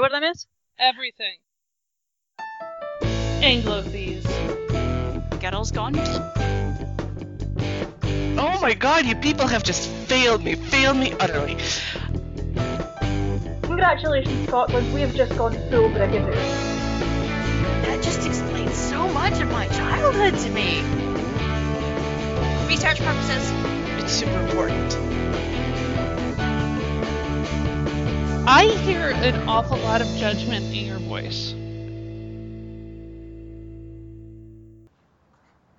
What did I miss? Everything. Anglo thieves. Girls gone Oh my god, you people have just failed me, failed me utterly. Congratulations, Scotland. We have just gone full brigadier. That just explains so much of my childhood to me. Research purposes. It's super important. I hear an awful lot of judgment in your voice.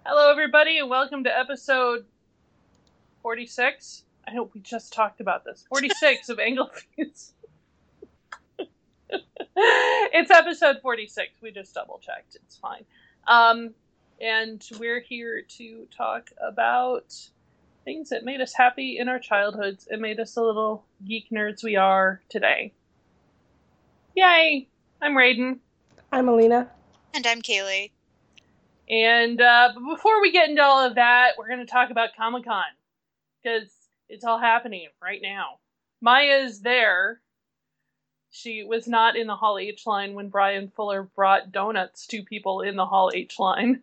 Hello, everybody, and welcome to episode 46. I hope we just talked about this. 46 of Anglofuse. it's episode 46. We just double checked. It's fine. Um, and we're here to talk about things that made us happy in our childhoods and made us the little geek nerds we are today. Yay! I'm Raiden. I'm Alina. And I'm Kaylee. And uh, but before we get into all of that, we're going to talk about Comic Con because it's all happening right now. Maya's there. She was not in the Hall H line when Bryan Fuller brought donuts to people in the Hall H line.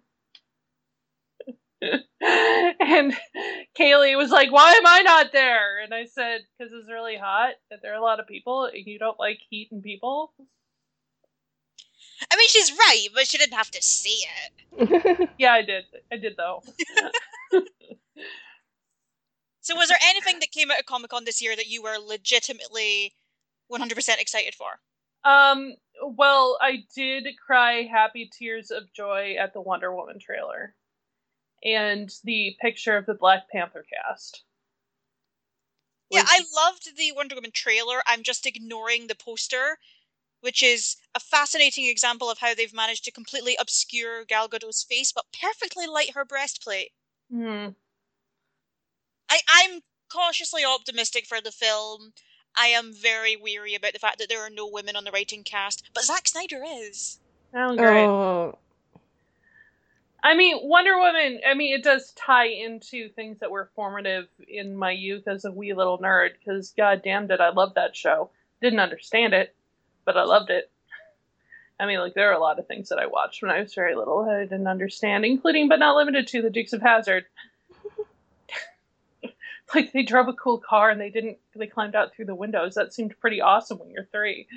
and Kaylee was like, Why am I not there? And I said, Because it's really hot, that there are a lot of people, and you don't like heat and people. I mean, she's right, but she didn't have to see it. Yeah, I did. I did, though. So, was there anything that came out of Comic Con this year that you were legitimately 100% excited for? Um, well, I did cry happy tears of joy at the Wonder Woman trailer and the picture of the Black Panther cast. Yeah, I loved the Wonder Woman trailer. I'm just ignoring the poster, which is a fascinating example of how they've managed to completely obscure Gal Gadot's face, but perfectly light her breastplate. Hmm. I, I'm cautiously optimistic for the film. I am very weary about the fact that there are no women on the writing cast, but Zack Snyder is. Sound great. Oh, I mean, Wonder Woman, I mean, it does tie into things that were formative in my youth as a wee little nerd, because goddamn did I love that show. Didn't understand it, but I loved it. I mean, like, there are a lot of things that I watched when I was very little that I didn't understand, including but not limited to the Dukes of Hazzard. like, they drove a cool car and they didn't, they climbed out through the windows. That seemed pretty awesome when you're three.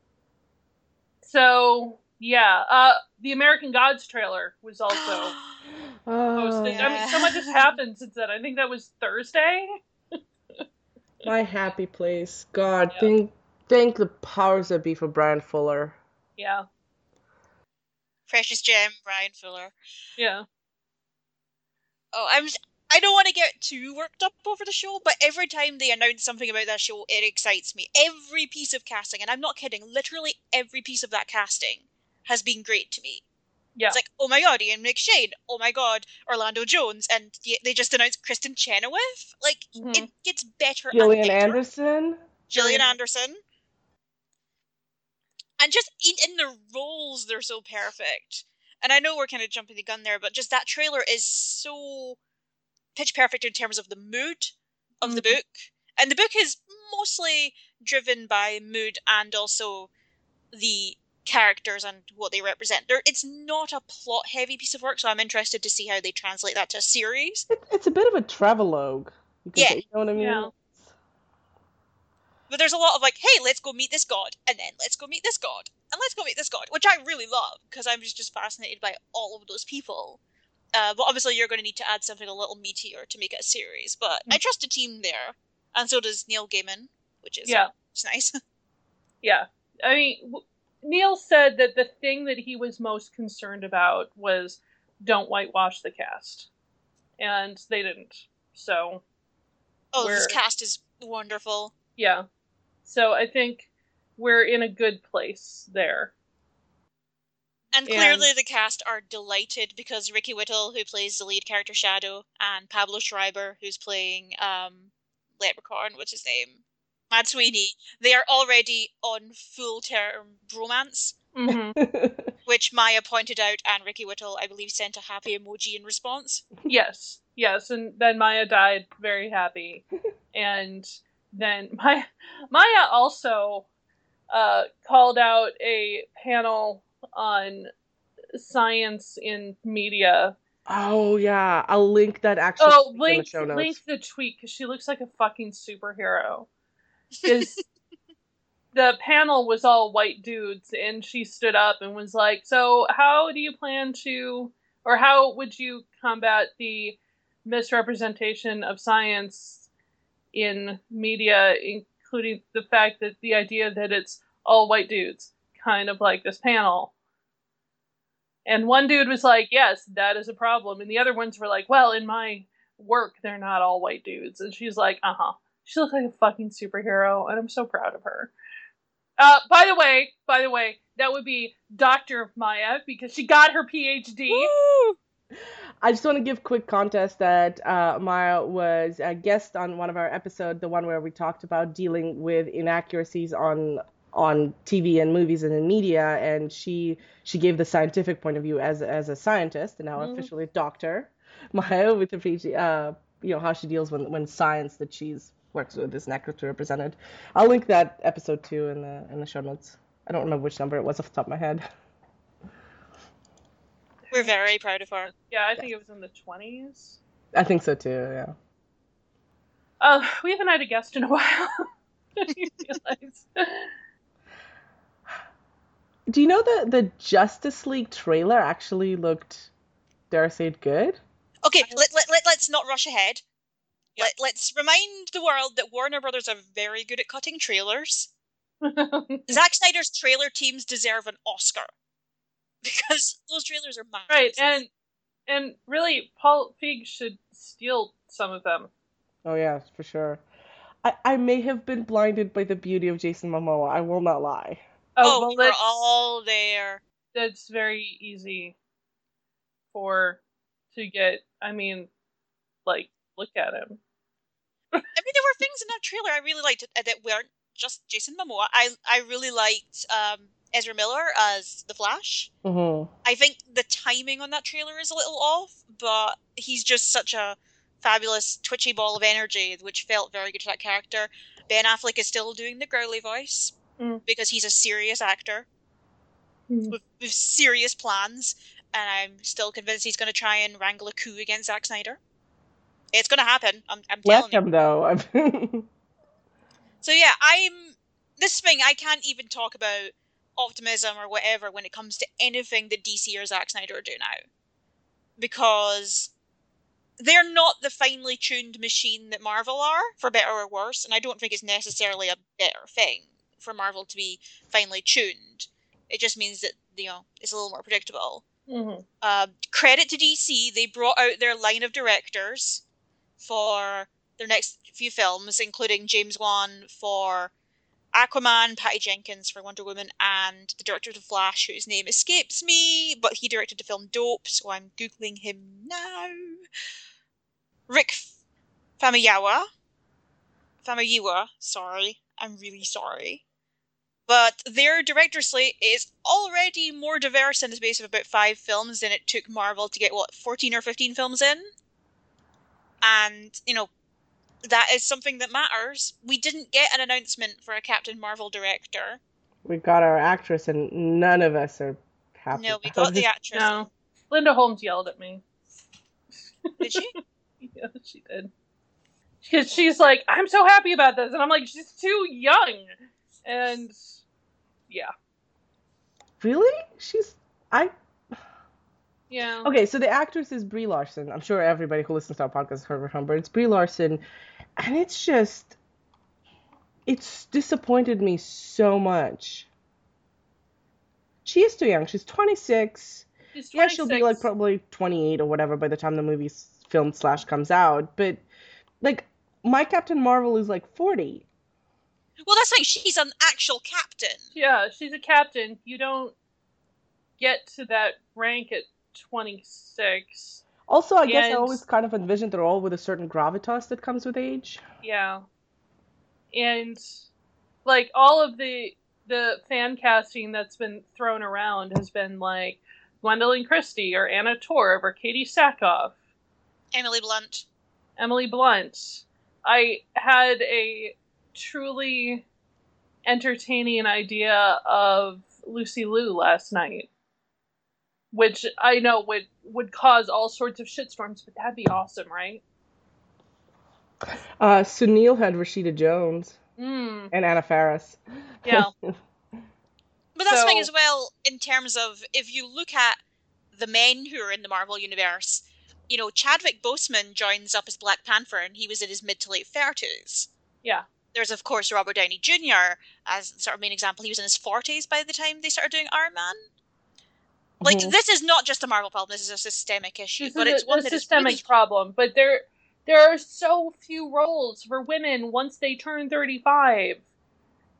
so, yeah, uh, the American Gods trailer was also posted. I mean, so much has happened since then. I think that was Thursday. My happy place. God, Yeah. thank thank the powers that be for Bryan Fuller. Yeah, Precious gem, Bryan Fuller. yeah. Oh, I'm. s- I don't want to get too worked up over the show, but every time they announce something about that show, it excites me. Every piece of casting, and I'm not kidding, literally every piece of that casting has been great to me. Yeah. It's like, oh my god, Ian McShane. Oh my god, Orlando Jones, and they just announced Kristin Chenoweth. Like, Mhm. it gets better. Gillian and better. Anderson. Gillian Gillian- Anderson. And just in, in their roles, they're so perfect. And I know we're kind of jumping the gun there, but just that trailer is so pitch perfect in terms of the mood of the Mhm. book. And the book is mostly driven by mood and also the characters and what they represent. There, it's not a plot heavy piece of work, so I'm interested to see how they translate that to a series. It, it's a bit of a travelogue. Yeah. say, you know what I mean? Yeah. But there's a lot of like, hey, let's go meet this god, and then let's go meet this god, and let's go meet this god, which I really love because I'm just, just fascinated by all of those people. Uh, but obviously, you're going to need to add something a little meatier to make it a series. But I trust a team there, and so does Neil Gaiman, which is Yeah. it's nice. Yeah. I mean, w- Neil said that the thing that he was most concerned about was don't whitewash the cast. And they didn't. So, oh, this cast is wonderful. yeah. So I think we're in a good place there. And And- clearly, the cast are delighted because Ricky Whittle, who plays the lead character Shadow, and Pablo Schreiber, who's playing um, Leprechaun, what's his name? Mad Sweeney, they are already on full term bromance, hmm which Maya pointed out, and Ricky Whittle, I believe, sent a happy emoji in response. yes. Yes. And then Maya died very happy. and then Maya, Maya also uh, called out a panel on science in media. Oh yeah, I'll link that actual Oh, tweet in link the show notes. link the tweet because she looks like a fucking superhero. Is the panel was all white dudes, and she stood up and was like, "So, how do you plan to, or how would you combat the misrepresentation of science in media, including the fact that the idea that it's all white dudes, kind of like this panel?" And one dude was like, "Yes, that is a problem," and the other ones were like, "Well, in my work, they're not all white dudes," and she's like, "Uh huh." She looks like a fucking superhero, and I'm so proud of her. Uh, by the way, by the way, that would be Doctor Maya because she got her PhD. Woo! I just want to give quick context that uh, Maya was a guest on one of our episodes, the one where we talked about dealing with inaccuracies on on TV and movies and in media, and she she gave the scientific point of view as as a scientist and now Mhm. officially doctor. Maya with the PhD, uh, you know how she deals when when science that she's works with is inaccurately represented. I'll link that episode too in the in the show notes. I don't remember which number it was off the top of my head. We're very proud of her. Yeah, I think it was in the 20s. I think so too. Yeah. Uh, we haven't had a guest in a while. You realize? Do you know that the Justice League trailer actually looked, dare I say it, good? Okay, let, let, let, let's not rush ahead. Let, let's remind the world that Warner Brothers are very good at cutting trailers. Zack Snyder's trailer teams deserve an Oscar. Because those trailers are massive. right, and and really, Paul Feig should steal some of them. Oh yeah, for sure. I, I may have been blinded by the beauty of Jason Momoa. I will not lie. Oh, Oh, well, we were all there. that's very easy for to get. I mean, like, look at him. I mean, there were things in that trailer I really liked uh, that weren't just Jason Momoa. I I really liked um, Ezra Miller as the Flash. hmm I think the timing on that trailer is a little off, but he's just such a fabulous twitchy ball of energy, which felt very good to that character. Ben Affleck is still doing the girly voice Mm. because he's a serious actor Mm. with, with serious plans, and I'm still convinced he's going to try and wrangle a coup against Zack Snyder. It's going to happen. I'm, I'm you. though. So yeah, I'm this thing I can't even talk about optimism or whatever when it comes to anything that DC or Zack Snyder do now, because they're not the finely tuned machine that Marvel are, for better or worse. And I don't think it's necessarily a better thing for Marvel to be finely tuned. It just means that you know it's a little more predictable. Mhm. Uh, credit to DC, they brought out their line of directors for their next few films, including James Wan for Aquaman, Patty Jenkins for Wonder Woman, and the director of The Flash, whose name escapes me, but he directed the film Dope, so I'm googling him now. Rick Famuyiwa. Famuyiwa, sorry. I'm really sorry. But their director slate is already more diverse in the space of about five films than it took Marvel to get, what, 14 or 15 films in? And, you know, that is something that matters. We didn't get an announcement for a Captain Marvel director. we got our actress, and none of us are happy. No, we about got the actress. No, Linda Holmes yelled at me. Did she? Yeah, she did. Because she's like, I'm so happy about this, and I'm like, she's too young, and yeah, Really? She's I yeah. Okay, so the actress is Brie Larson. I'm sure everybody who listens to our podcast has heard of her, but it's Brie Larson, and it's just, it's disappointed me so much. She is too young. She's 26. She's Yeah, she'll be like probably 28 or whatever by the time the movie's filmed slash comes out. But like, my Captain Marvel is like 40. Well, that's like she's an actual captain. Yeah, she's a captain. You don't get to that rank at 26. Also, I guess I always kind of envisioned they're all with a certain gravitas that comes with age. Yeah. And like all of the the fan casting that's been thrown around has been like Gwendoline Christie or Anna Torv or Katee Sackhoff, Emily Blunt. Emily Blunt. I had a truly entertaining idea of Lucy Liu last night, which I know would would cause all sorts of shitstorms, but that'd be awesome, right? Uh, Sunil had Rashida Jones Mm, and Anna Faris. yeah. But that's the thing as well, in terms of if you look at the men who are in the Marvel universe, you know, Chadwick Boseman joins up as Black Panther, and he was in his mid to late thirties. Yeah. There's of course Robert Downey Jr. as sort of main example. He was in his forties by the time they started doing Iron Man. Like Mhm. this is not just a Marvel problem. This is a systemic issue, This but it's a, one a systemic really problem. But there there are so few roles for women once they turn 35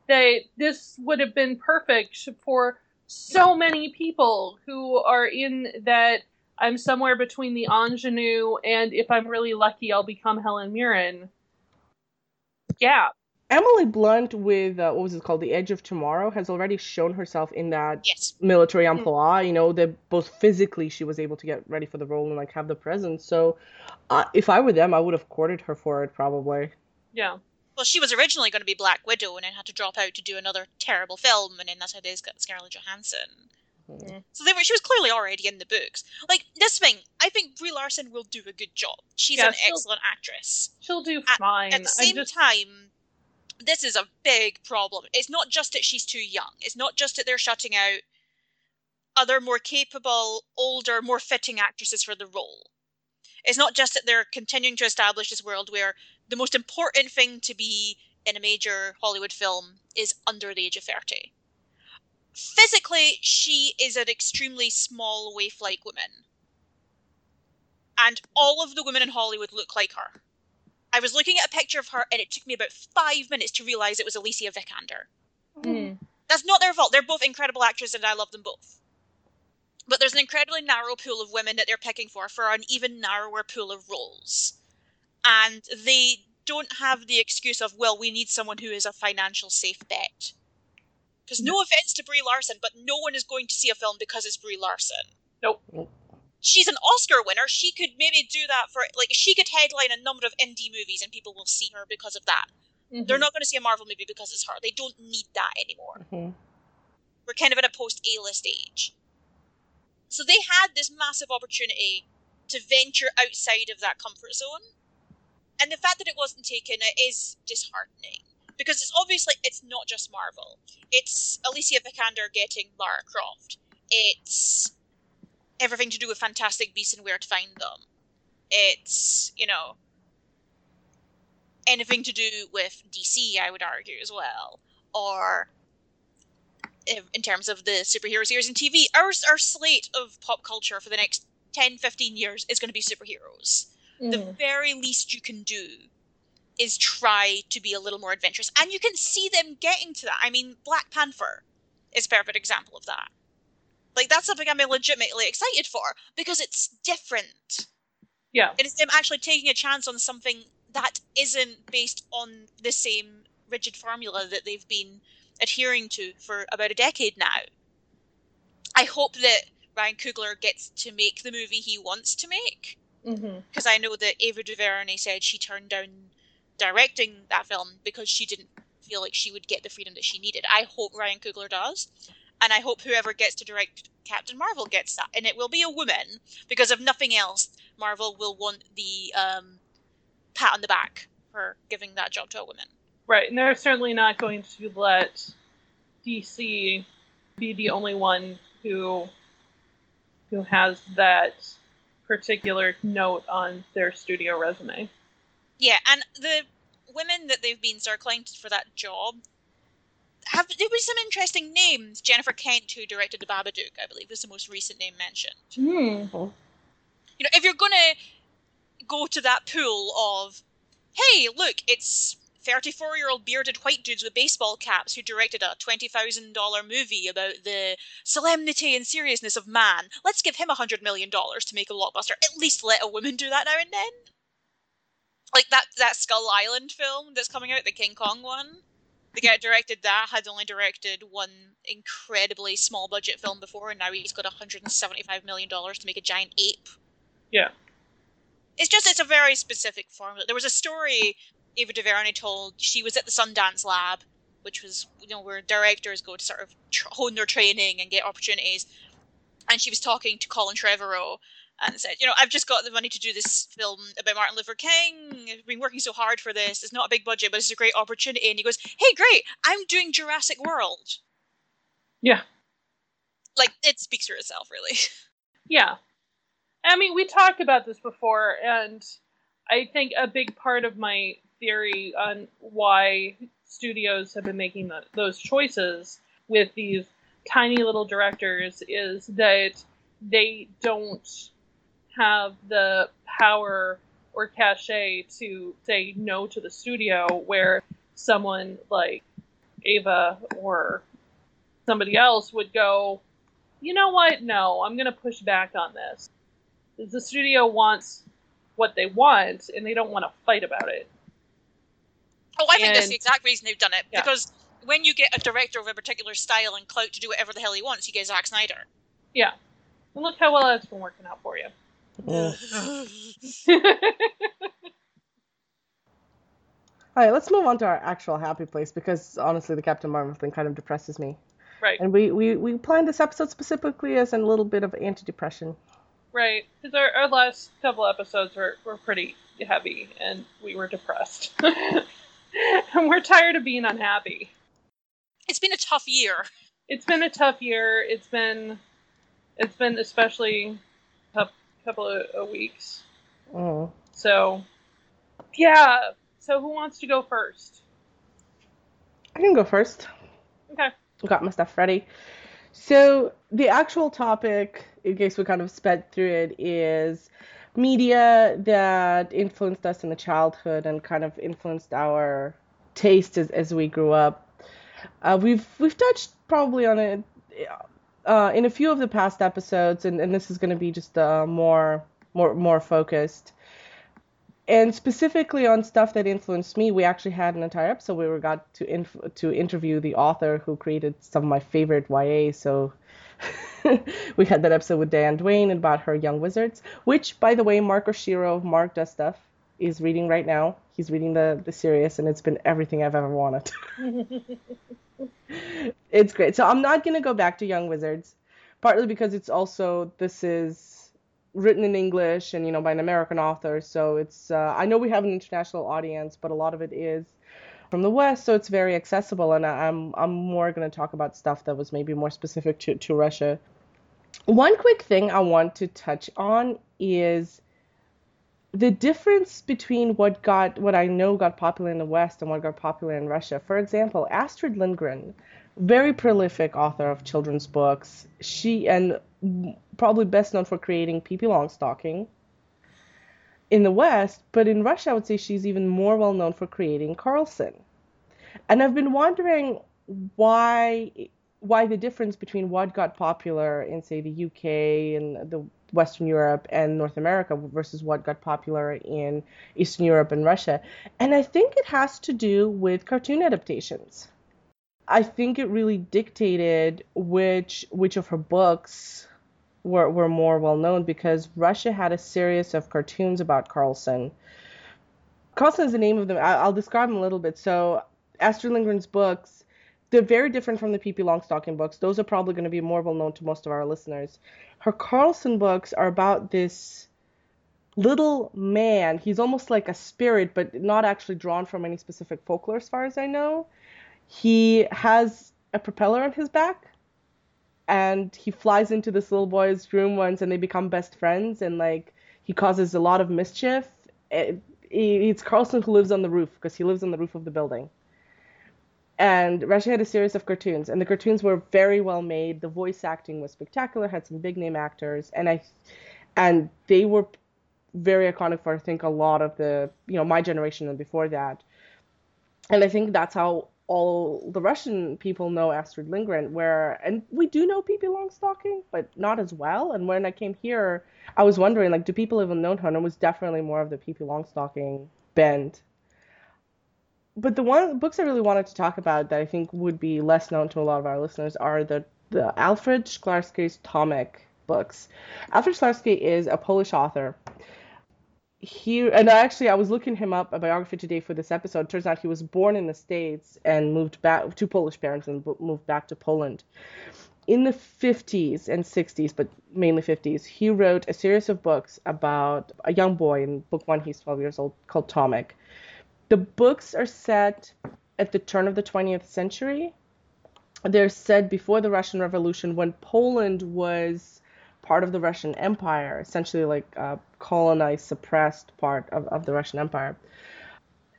that this would have been perfect for so many people who are in that I'm somewhere between the ingenue and if I'm really lucky I'll become Helen Mirren. Yeah. Emily Blunt with uh, what was it called, The Edge of Tomorrow, has already shown herself in that yes. military emploi. You know, that both physically she was able to get ready for the role and like have the presence. So, uh, if I were them, I would have courted her for it probably. Yeah. Well, she was originally going to be Black Widow, and then had to drop out to do another terrible film, and then that's how they got Scarlett Johansson. Mhm. So they were, she was clearly already in the books. Like this thing, I think Brie Larson will do a good job. She's Yeah, an excellent actress. She'll do At- fine. At the same just time, this is a big problem. It's not just that she's too young. It's not just that they're shutting out other more capable, older, more fitting actresses for the role. It's not just that they're continuing to establish this world where the most important thing to be in a major Hollywood film is under the age of 30. Physically, she is an extremely small, waif like woman. And all of the women in Hollywood look like her. I was looking at a picture of her, and it took me about five minutes to realize it was Alicia Vikander. Mm. That's not their fault. They're both incredible actresses, and I love them both. But there's an incredibly narrow pool of women that they're picking for for an even narrower pool of roles. And they don't have the excuse of, well, we need someone who is a financial safe bet. Because no offense to Brie Larson, but no one is going to see a film because it's Brie Larson. Nope. She's an Oscar winner. She could maybe do that for, like, she could headline a number of indie movies and people will see her because of that. Mhm. They're not going to see a Marvel movie because it's her. They don't need that anymore Mhm. we're kind of in a post A list age. So they had this massive opportunity to venture outside of that comfort zone. And the fact that it wasn't taken it is disheartening. Because it's obviously it's not just Marvel. It's Alicia Vikander getting Lara Croft. It's everything to do with Fantastic Beasts and where to find them. It's, you know, anything to do with DC, I would argue as well. Or in terms of the superhero series and TV, our, our slate of pop culture for the next 10, 15 years is going to be superheroes. The Mhm. very least you can do is try to be a little more adventurous. And you can see them getting to that. I mean, Black Panther is a perfect example of that. Like, that's something I'm legitimately excited for because it's different. Yeah. It is them actually taking a chance on something that isn't based on the same rigid formula that they've been adhering to for about a decade now. I hope that Ryan Coogler gets to make the movie he wants to make mm-hmm. because I know that Ava DuVernay said she turned down directing that film because she didn't feel like she would get the freedom that she needed. I hope Ryan Coogler does, and I hope whoever gets to direct Captain Marvel gets that, and it will be a woman because if nothing else, Marvel will want the um, pat on the back for giving that job to a woman. Right, and they're certainly not going to let DC be the only one who who has that particular note on their studio resume. Yeah, and the women that they've been circling for that job have there was some interesting names. Jennifer Kent, who directed The Babadook, I believe, was the most recent name mentioned. Hmm. You know, if you're gonna go to that pool of, hey, look, it's 34 year old bearded white dudes with baseball caps who directed a $20,000 movie about the solemnity and seriousness of man. Let's give him a $100 million to make a blockbuster. At least let a woman do that now and then. Like that, that Skull Island film that's coming out, the King Kong one. The guy directed that had only directed one incredibly small budget film before, and now he's got $175 million to make a giant ape. Yeah. It's just, it's a very specific formula. There was a story Ava DuVernay told. She was at the Sundance Lab which was you know where directors go to sort of tr- hone their training and get opportunities. And she was talking to Colin Trevorrow and said, you know, I've just got the money to do this film about Martin Luther King. I've been working so hard for this. It's not a big budget, but it's a great opportunity. And he goes, hey, great, I'm doing Jurassic World. Yeah. Like, it speaks for itself, really. Yeah. I mean, we talked about this before, and I think a big part of my theory on why studios have been making the, those choices with these tiny little directors is that they don't have the power or cachet to say no to the studio where someone like Ava or somebody else would go, you know what? No, I'm going to push back on this. The studio wants what they want, and they don't want to fight about it. Oh, I think that's the exact reason they've done it. Yeah. Because when you get a director of a particular style and clout to do whatever the hell he wants, you get Zack Snyder. Yeah. And look how well that's been working out for you. Yeah. All right, let's move on to our actual happy place because honestly, the Captain Marvel thing kind of depresses me. right, And we, we, we planned this episode specifically as a little bit of anti-depression. right. Because our, our last couple episodes were, were pretty heavy, and we were depressed. and we're tired of being unhappy. It's been a tough year. It's been a tough year. It's been, it's been especially a couple of, of weeks. Mm. So, yeah. So who wants to go first? I can go first. Okay. got my stuff ready. So the actual topic, in case we kind of sped through it, is media that influenced us in the childhood and kind of influenced our taste as, as we grew up. Uh, we've we've touched probably on it uh, in a few of the past episodes, and, and this is going to be just uh, more more more focused. And specifically on stuff that influenced me, we actually had an entire episode where we got to inf- to interview the author who created some of my favorite YA. So we had that episode with Diane Duane about her Young Wizards, which, by the way, Mark Oshiro of Mark Does Stuff is reading right now. He's reading the the series, and it's been everything I've ever wanted. it's great. So I'm not gonna go back to Young Wizards, partly because it's also this is written in English and you know by an American author, so it's uh, I know we have an international audience, but a lot of it is from the West, so it's very accessible. And I- I'm I'm more gonna talk about stuff that was maybe more specific to to Russia. One quick thing I want to touch on is the difference between what got what I know got popular in the West and what got popular in Russia. For example, Astrid Lindgren, very prolific author of children's books. She and probably best known for creating Pippi Longstocking in the West, but in Russia I would say she's even more well known for creating Carlson. And I've been wondering why why the difference between what got popular in say the UK and the Western Europe and North America versus what got popular in Eastern Europe and Russia. And I think it has to do with cartoon adaptations. I think it really dictated which which of her books were, were more well known because Russia had a series of cartoons about Carlson. Carlson is the name of them. I'll describe them a little bit. So Astrid Lindgren's books, they're very different from the Pippi Longstocking books. Those are probably going to be more well known to most of our listeners. Her Carlson books are about this little man. He's almost like a spirit, but not actually drawn from any specific folklore, as far as I know. He has a propeller on his back, and he flies into this little boy's room once, and they become best friends, and like he causes a lot of mischief. Eh, it, it's Carlson who lives on the roof because he lives on the roof of the building. And Russia had a series of cartoons, and the cartoons were very well made. The voice acting was spectacular, had some big name actors, and I, and they were very iconic for I think a lot of the you know my generation and before that. And I think that's how all the Russian people know Astrid Lindgren, where and we do know Pippi Longstocking, but not as well. And when I came here, I was wondering like, do people even know her? And it was definitely more of the Pippi Longstocking bend but the one books I really wanted to talk about that I think would be less known to a lot of our listeners are the the Alfred Szklarski's Tomek books. Alfred Szklarski is a Polish author. he and actually I was looking him up a biography today for this episode. Turns out he was born in the states and moved back to Polish parents and moved back to Poland. In the 50s and 60s, but mainly 50s, he wrote a series of books about a young boy. In book one, he's 12 years old, called Tomek. The books are set at the turn of the 20th century. They're set before the Russian Revolution when Poland was part of the Russian Empire, essentially like a colonized, suppressed part of, of the Russian Empire.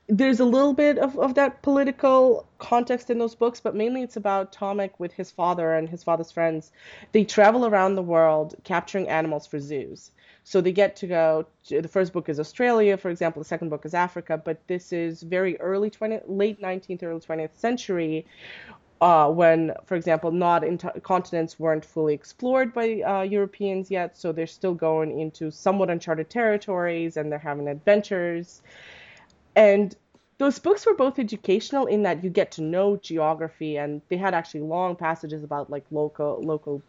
There's a little bit of, of that political context in those books, but mainly it's about Tomek with his father and his father's friends. They travel around the world capturing animals for zoos. So they get to go. To, the first book is Australia, for example. The second book is Africa. But this is very early 20, late 19th, early 20th century, uh, when, for example, not continents weren't fully explored by uh, Europeans yet, so they're still going into somewhat uncharted territories and they're having adventures. And those books were both educational in that you get to know geography, and they had actually long passages about like local local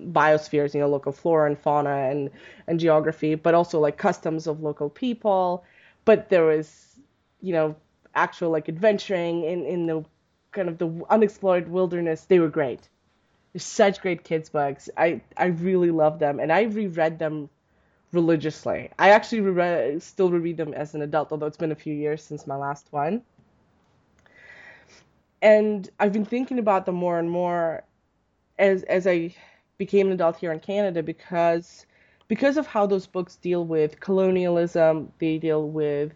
biospheres, you know, local flora and fauna and and geography, but also like customs of local people. But there was, you know, actual like adventuring in in the kind of the unexplored wilderness, they were great. They're such great kids books. I I really love them, and I reread them religiously. I actually reread, still reread them as an adult, although it's been a few years since my last one. And I've been thinking about them more and more as as I became an adult here in Canada because because of how those books deal with colonialism, they deal with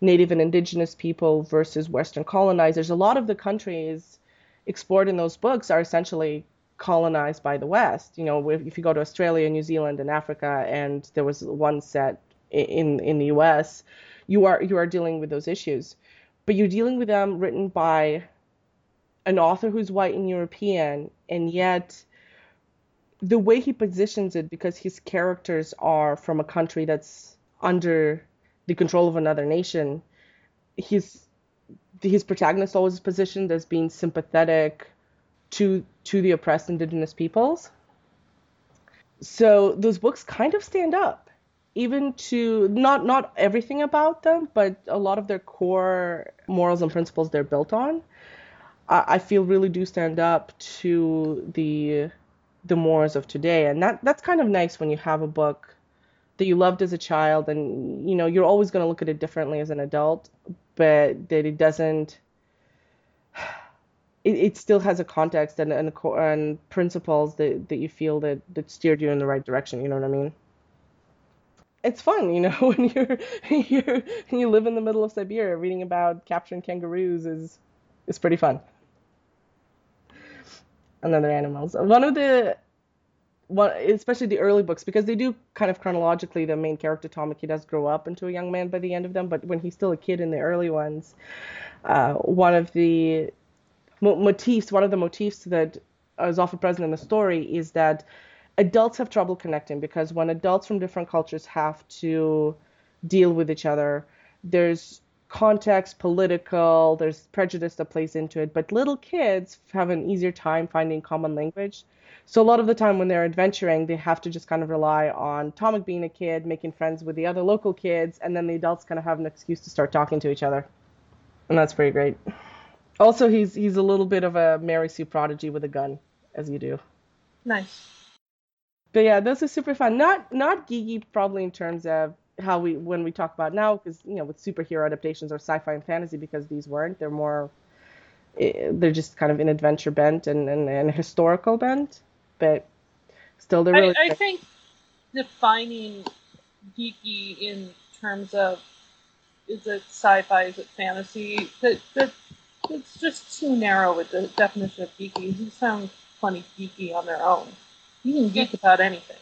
native and indigenous people versus Western colonizers. A lot of the countries explored in those books are essentially colonized by the West. You know, if, you go to Australia, New Zealand, and Africa, and there was one set in in the U.S., you are you are dealing with those issues, but you're dealing with them written by an author who's white and European, and yet the way he positions it, because his characters are from a country that's under the control of another nation, his his protagonist always positioned as being sympathetic to to the oppressed indigenous peoples. So those books kind of stand up, even to not not everything about them, but a lot of their core morals and principles they're built on. I, I feel really do stand up to the the mores of today, and that that's kind of nice when you have a book that you loved as a child and you know you're always going to look at it differently as an adult but that it doesn't it, it still has a context and and, and principles that, that you feel that that steered you in the right direction you know what i mean? It's fun you know when you're you're you live in the middle of siberia reading about capturing kangaroos is is pretty fun and other animals one of the one, especially the early books, because they do kind of chronologically. The main character Tomek he does grow up into a young man by the end of them, but when he's still a kid in the early ones, uh, one of the mo- motifs, one of the motifs that is often present in the story is that adults have trouble connecting because when adults from different cultures have to deal with each other, there's context, political, there's prejudice that plays into it, but little kids have an easier time finding common language so a lot of the time when they're adventuring, they have to just kind of rely on Tomek being a kid, making friends with the other local kids, and then the adults kind of have an excuse to start talking to each other. And that's pretty great. Also, he's he's a little bit of a Mary Sue prodigy with a gun, as you do. Nice. But yeah, those are super fun. Not not geeky probably in terms of how we when we talk about now, because you know with superhero adaptations or sci-fi and fantasy, because these weren't. They're more eh, they're just kind of an adventure bent and, and, and historical bent but still they're really. I, I think defining geeky in terms of is it sci-fi, is it fantasy? That that it's just too narrow with the definition of geeky. These sound plenty geeky on their own. You can geek about anything.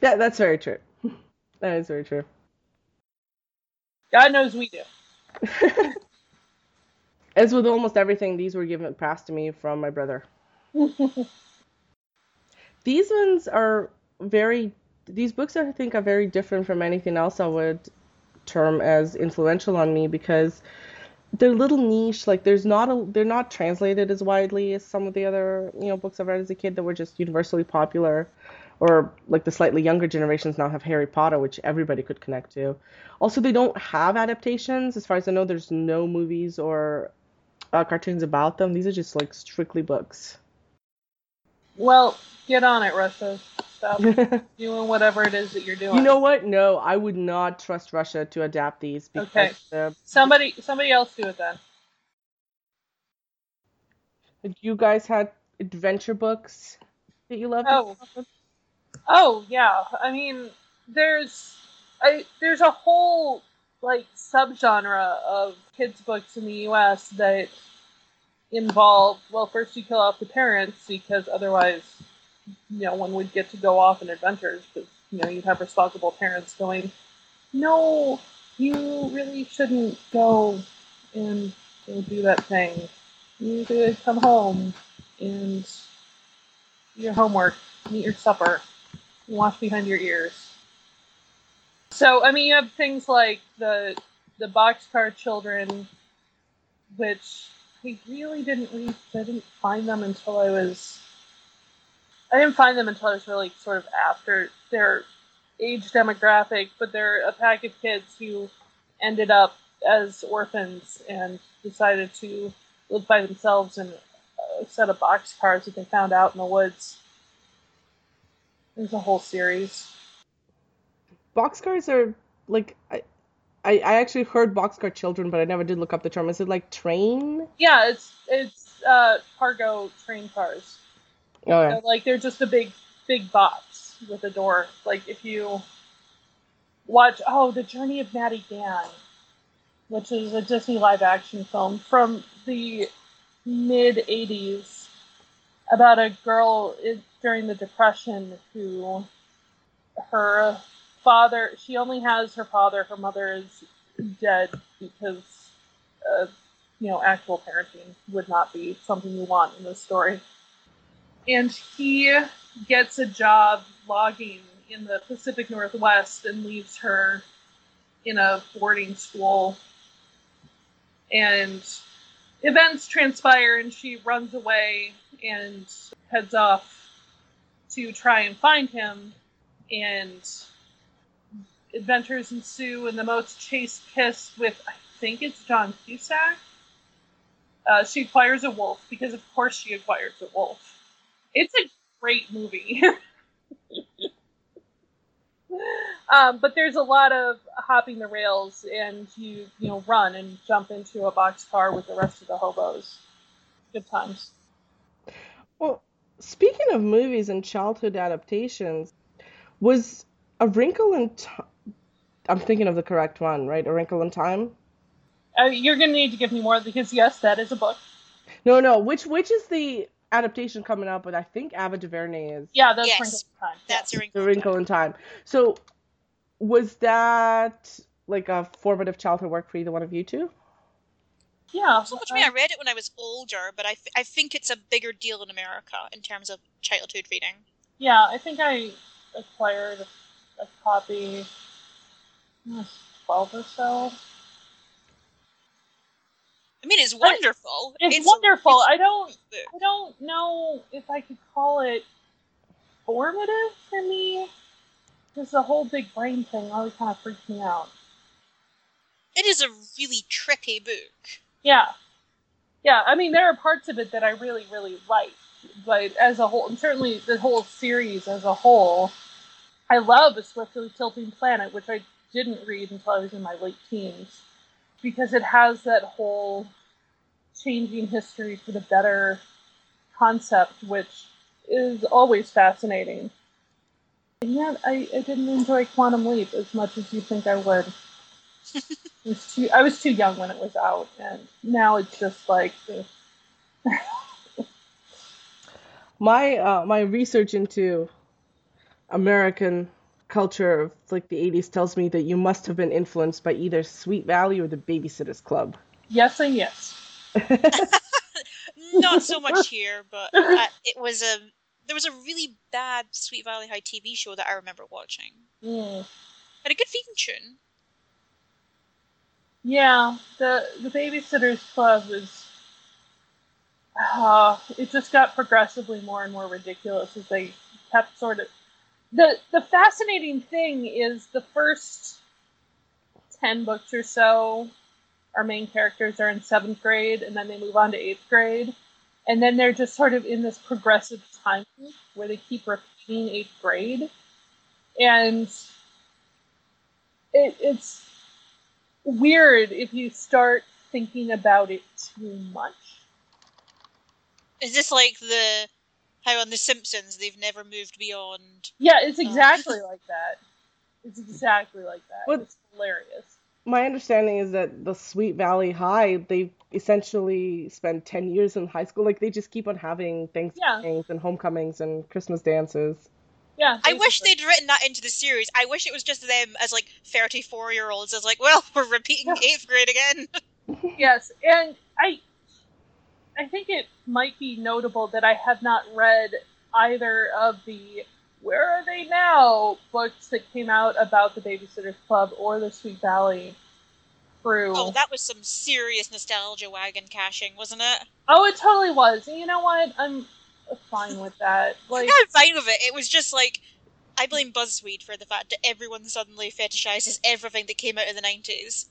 Yeah, that's very true. That is very true. God knows we do. As with almost everything, these were given passed to me from my brother. these ones are very these books I think are very different from anything else I would term as influential on me because they're little niche like there's not a they're not translated as widely as some of the other you know books I've read as a kid that were just universally popular or like the slightly younger generations now have Harry Potter, which everybody could connect to. Also, they don't have adaptations. As far as I know, there's no movies or uh, cartoons about them. These are just like strictly books. Well, get on it, Russia. Stop doing whatever it is that you're doing. You know what? No, I would not trust Russia to adapt these because Okay. somebody somebody else do it then. you guys had adventure books that you loved. Oh. Oh yeah. I mean, there's I there's a whole like subgenre of kids books in the U.S. that involve well, first you kill off the parents because otherwise, no one would get to go off on adventures because you know you'd have responsible parents going, no, you really shouldn't go and do that thing. You should come home and do your homework, and eat your supper, and wash behind your ears. So I mean, you have things like the the boxcar children, which I really didn't read. I didn't find them until I was. I didn't find them until I was really sort of after their age demographic, but they're a pack of kids who ended up as orphans and decided to live by themselves in a uh, set of boxcars that they found out in the woods. There's a whole series. Boxcars are like I, I I actually heard boxcar children, but I never did look up the term. Is it like train? Yeah, it's it's uh, cargo train cars. Oh yeah. So, like they're just a big big box with a door. Like if you watch oh the Journey of Natty Gann, which is a Disney live action film from the mid '80s about a girl i- during the Depression who her father. She only has her father. Her mother is dead because uh, you know actual parenting would not be something you want in this story. And he gets a job logging in the Pacific Northwest and leaves her in a boarding school. And events transpire, and she runs away and heads off to try and find him. And adventures ensue, and the most chase kiss with, I think it's John Cusack. Uh, she acquires a wolf because, of course, she acquires a wolf. It's a great movie. um, but there's a lot of hopping the rails, and you you know run and jump into a box car with the rest of the hobos. Good times. Well, speaking of movies and childhood adaptations, was A Wrinkle in Time. I'm thinking of the correct one, right? A Wrinkle in Time. Uh, you're gonna need to give me more because yes, that is a book. No, no. Which which is the adaptation coming up? But I think Ava DuVernay is Yeah, that's Yes, Wrinkle in Time. That's yeah. a wrinkle. The Wrinkle in Time. So, was that like a formative childhood work for either one of you two? Yeah. So much me, I read it when I was older, but I, th- I think it's a bigger deal in America in terms of childhood reading. Yeah, I think I acquired a, a copy. when I was Twelve or so. I mean, it's wonderful. It's, a- wonderful. it's I don't. I don't know if I could call it formative for me. Because the whole big brain thing always kind of freaks me out. It is a really tricky book. Yeah. Yeah, I mean, there are parts of it that I really, really like. But as a whole, and certainly the whole series as a whole, I love A Swiftly Tilting Planet, which I didn't read until I was in my late teens. Because it has that whole changing history for the better concept, which is always fascinating. And yet, I, I didn't enjoy Quantum Leap as much as you think I would. I was too I was too young when it was out, and now it's just like. My uh, my research into American culture of like the 80s tells me that you must have been influenced by either Sweet Valley or the Babysitters Club. yes and yes. Not so much here, but uh, it was a there was a really bad Sweet Valley High TV show that I remember watching. Mm. Had a good theme tune. Yeah, the the Babysitters Club is. Uh, it just got progressively more and more ridiculous as they kept sort of. the the fascinating thing is the first ten books or so, our main characters are in seventh grade, and then they move on to eighth grade, and then they're just sort of in this progressive time where they keep repeating eighth grade, and it, it's weird if you start thinking about it too much. Is this like the how on The Simpsons they've never moved beyond? Yeah, it's um, exactly like that. It's exactly like that. What- It's hilarious. My understanding is that the Sweet Valley High, they essentially spend 10 years in high school. Like, they just keep on having Thanksgivings and homecomings and Christmas dances. Yeah. I wish they'd written that into the series. I wish it was just them as like thirty-four year olds as like, well, we're repeating eighth grade again. Yes, and I, I think it might be notable that I have not read either of the "Where Are They Now" books that came out about the Babysitters Club or the Sweet Valley crew. Oh, that was some serious nostalgia wagon cashing, wasn't it? Oh, it totally was. And you know what? I'm fine with that. Like, I'm fine with it. It was just like I blame BuzzFeed for the fact that everyone suddenly fetishizes everything that came out in the nineties.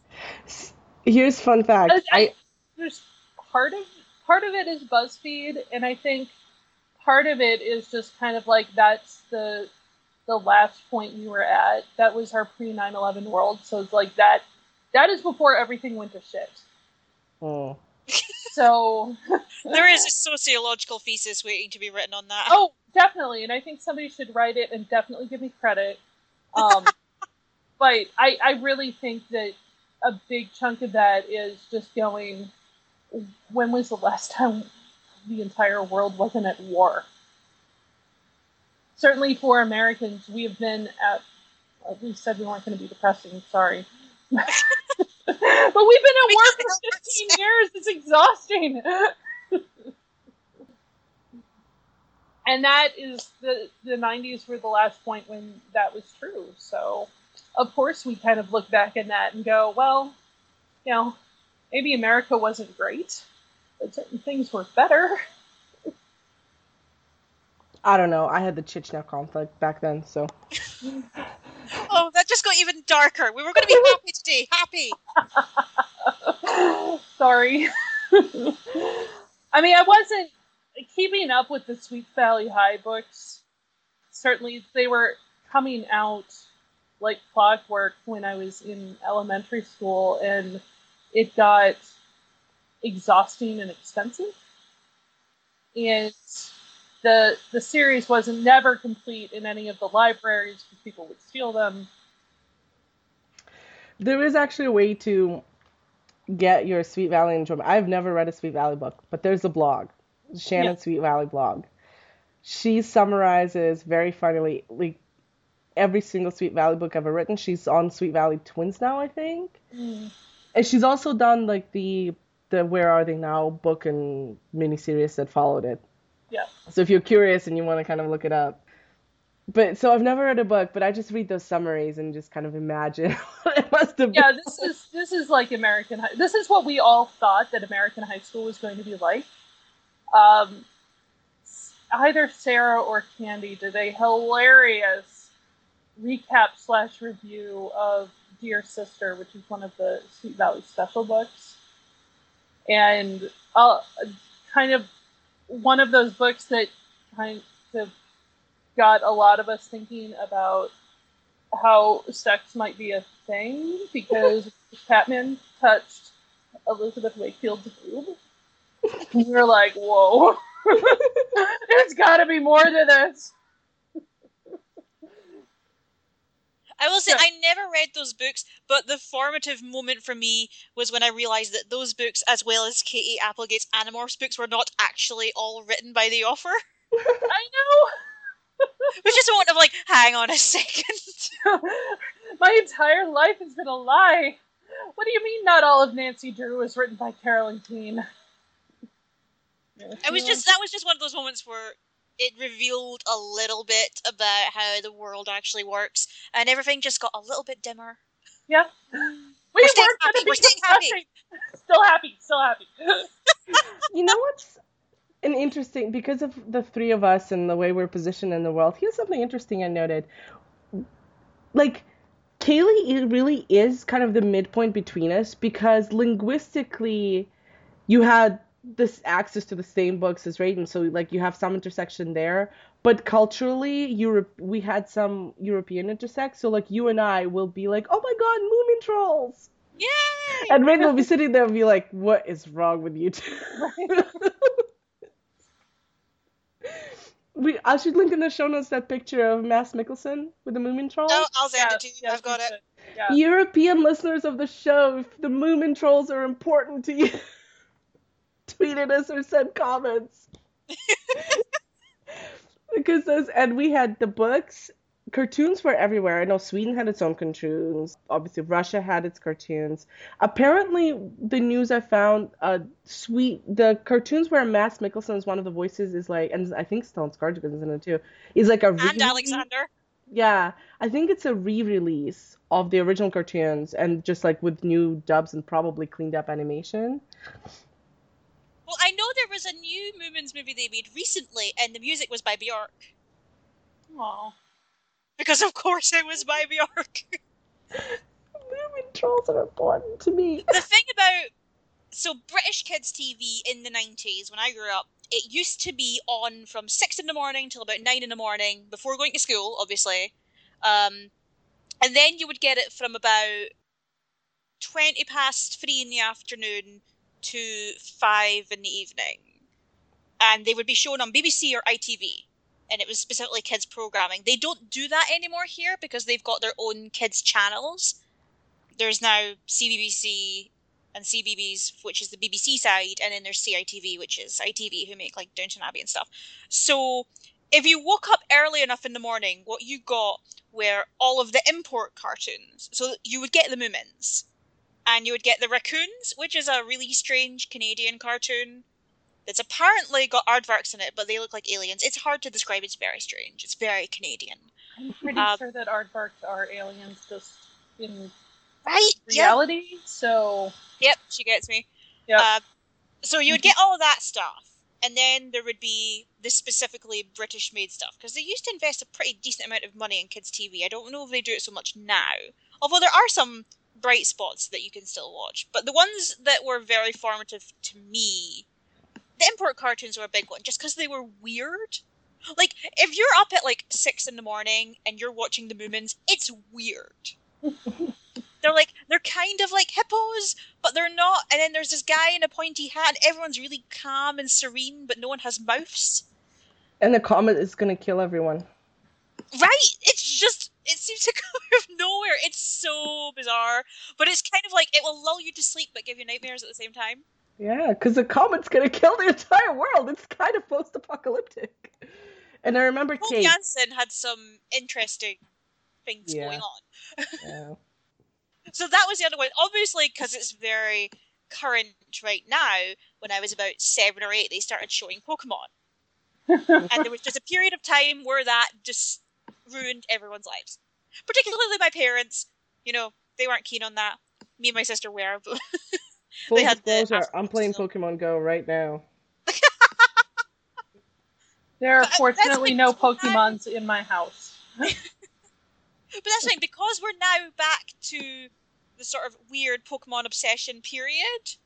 Here's fun fact. I, I, there's part of part of it is BuzzFeed, and I think part of it is just kind of like that's the the last point we were at. That was our pre 9/11 world, so it's like that. That is before everything went to shit. oh. So, There is a sociological thesis waiting to be written on that. oh, definitely, and I think somebody should write it and definitely give me credit. Um, but I, I really think that a big chunk of that is just going. When was the last time the entire world wasn't at war? Certainly for Americans, we have been at. We said we weren't going to be depressing. Sorry. but we've been at work for 15 years. It's exhausting. and that is the the 90s were the last point when that was true. So, of course, we kind of look back at that and go, well, you know, maybe America wasn't great, but certain things were better. I don't know. I had the Chechnya conflict back then, so. Oh, that just got even darker. We were going to be happy today. Happy. Sorry. I mean, I wasn't keeping up with the Sweet Valley High books. Certainly, they were coming out like clockwork when I was in elementary school, and it got exhausting and expensive. And the the series wasn't never complete in any of the libraries because people would steal them. There is actually a way to get your Sweet Valley enjoyment. I've never read a Sweet Valley book, but there's a blog, Shannon Yeah. Sweet Valley blog. She summarizes very funnily like every single Sweet Valley book ever written. She's on Sweet Valley Twins now, I think, mm. and she's also done like the the Where Are They Now book and miniseries that followed it. Yeah. So if you're curious and you want to kind of look it up. But so I've never read a book, but I just read those summaries and just kind of imagine what it must have been. yeah, this is this is like American high. This is what we all thought that American high school was going to be like. Um, either Sarah or Candy did a hilarious recap slash review of Dear Sister, which is one of the Sweet Valley special books, and uh, kind of one of those books that kind of got a lot of us thinking about how sex might be a thing because Patman touched Elizabeth Wakefield's boob. we were like, whoa. There's gotta be more to this. I will say. I never read those books, but the formative moment for me was when I realized that those books, as well as Katie Applegate's Animorphs books, were not actually all written by the author. I know. Which is a moment of like, hang on a second. My entire life has been a lie. What do you mean not all of Nancy Drew was written by Carolyn Keene? I was just that was just one of those moments where it revealed a little bit about how the world actually works, and everything just got a little bit dimmer. Yeah. We We're staying happy, be we're staying happy. Still happy, still happy. You know what's an interesting because of the three of us and the way we're positioned in the world. Here's something interesting I noted. Like Kaylee it really is kind of the midpoint between us because linguistically you had this access to the same books as Raiden, so like you have some intersection there. But culturally, Europe we had some European intersect. So like you and I will be like, oh my god, Moomin trolls. Yay! And Raiden will be sitting there and be like, what is wrong with you two? we I should link in the show notes that picture of Mads Mikkelsen with the Moomin trolls. Oh, I'll send it to you. Yes, I've got you it. Yeah. European listeners of the show, if the Moomin trolls are important to you, tweet at us or sent comments. because those, and we had the books, cartoons were everywhere. I know Sweden had its own cartoons. Obviously, Russia had its cartoons. Apparently, the news I found, uh, sweet the cartoons where Mads Mikkelsen is one of the voices is like, and I think Stellan Skarsgård is in it too. Is like a And Alexander. yeah, I think it's a re-release of the original cartoons and just like with new dubs and probably cleaned up animation. Well, I know there was a new Moomins movie they made recently, and the music was by Bjork. Aw. Because of course it was by Bjork. Moomin trolls are important to me. the thing about so British kids TV in the nineties when I grew up, it used to be on from six in the morning till about nine in the morning before going to school, obviously. Um, and then you would get it from about twenty past three in the afternoon to five in the evening, and they would be shown on BBC or ITV. And it was specifically kids programming. They don't do that anymore here because they've got their own kids channels there's now CBBC and CBeebies, which is the BBC side, and then there's CITV, which is ITV, who make like Downton Abbey and stuff. So if you woke up early enough in the morning, what you got were all of the import cartoons. So you would get the Moomins, and you would get the Raccoons, which is a really strange Canadian cartoon. That's apparently got aardvarks in it, but they look like aliens. It's hard to describe. It's very strange. It's very Canadian. I'm pretty Uh, sure that aardvarks are aliens just in Right? Reality. So Yep, she gets me. yeah, Uh, so you would get all of that stuff, and then there would be the specifically British made stuff because they used to invest a pretty decent amount of money in kids' TV. I don't know if they do it so much now, although there are some bright spots that you can still watch. But the ones that were very formative to me, the import cartoons were a big one, just because they were weird. Like if you're up at like six in the morning and you're watching the Moomins, it's weird. they're like they're kind of like hippos, but they're not. And then there's this guy in a pointy hat. And everyone's really calm and serene, but no one has mouths. And the comet is gonna kill everyone. Right? It's just it seems to come out of nowhere. It's so bizarre, but it's kind of like it will lull you to sleep but give you nightmares at the same time. Yeah, because the comet's gonna kill the entire world. It's kind of post-apocalyptic. And I remember Paul Kate. Jansson had some interesting things Yeah. going on. Yeah. So that was the other one. Obviously, because it's very current right now. When I was about seven or eight, they started showing Pokemon, and there was just a period of time where that just ruined everyone's lives, particularly my parents. You know, they weren't keen on that. Me and my sister were, but They had the disclosure, I'm playing still. Pokemon Go right now. there are But, uh, fortunately that's no like- Pokemons in my house. but that's fine because we're now back to the sort of weird Pokemon obsession period.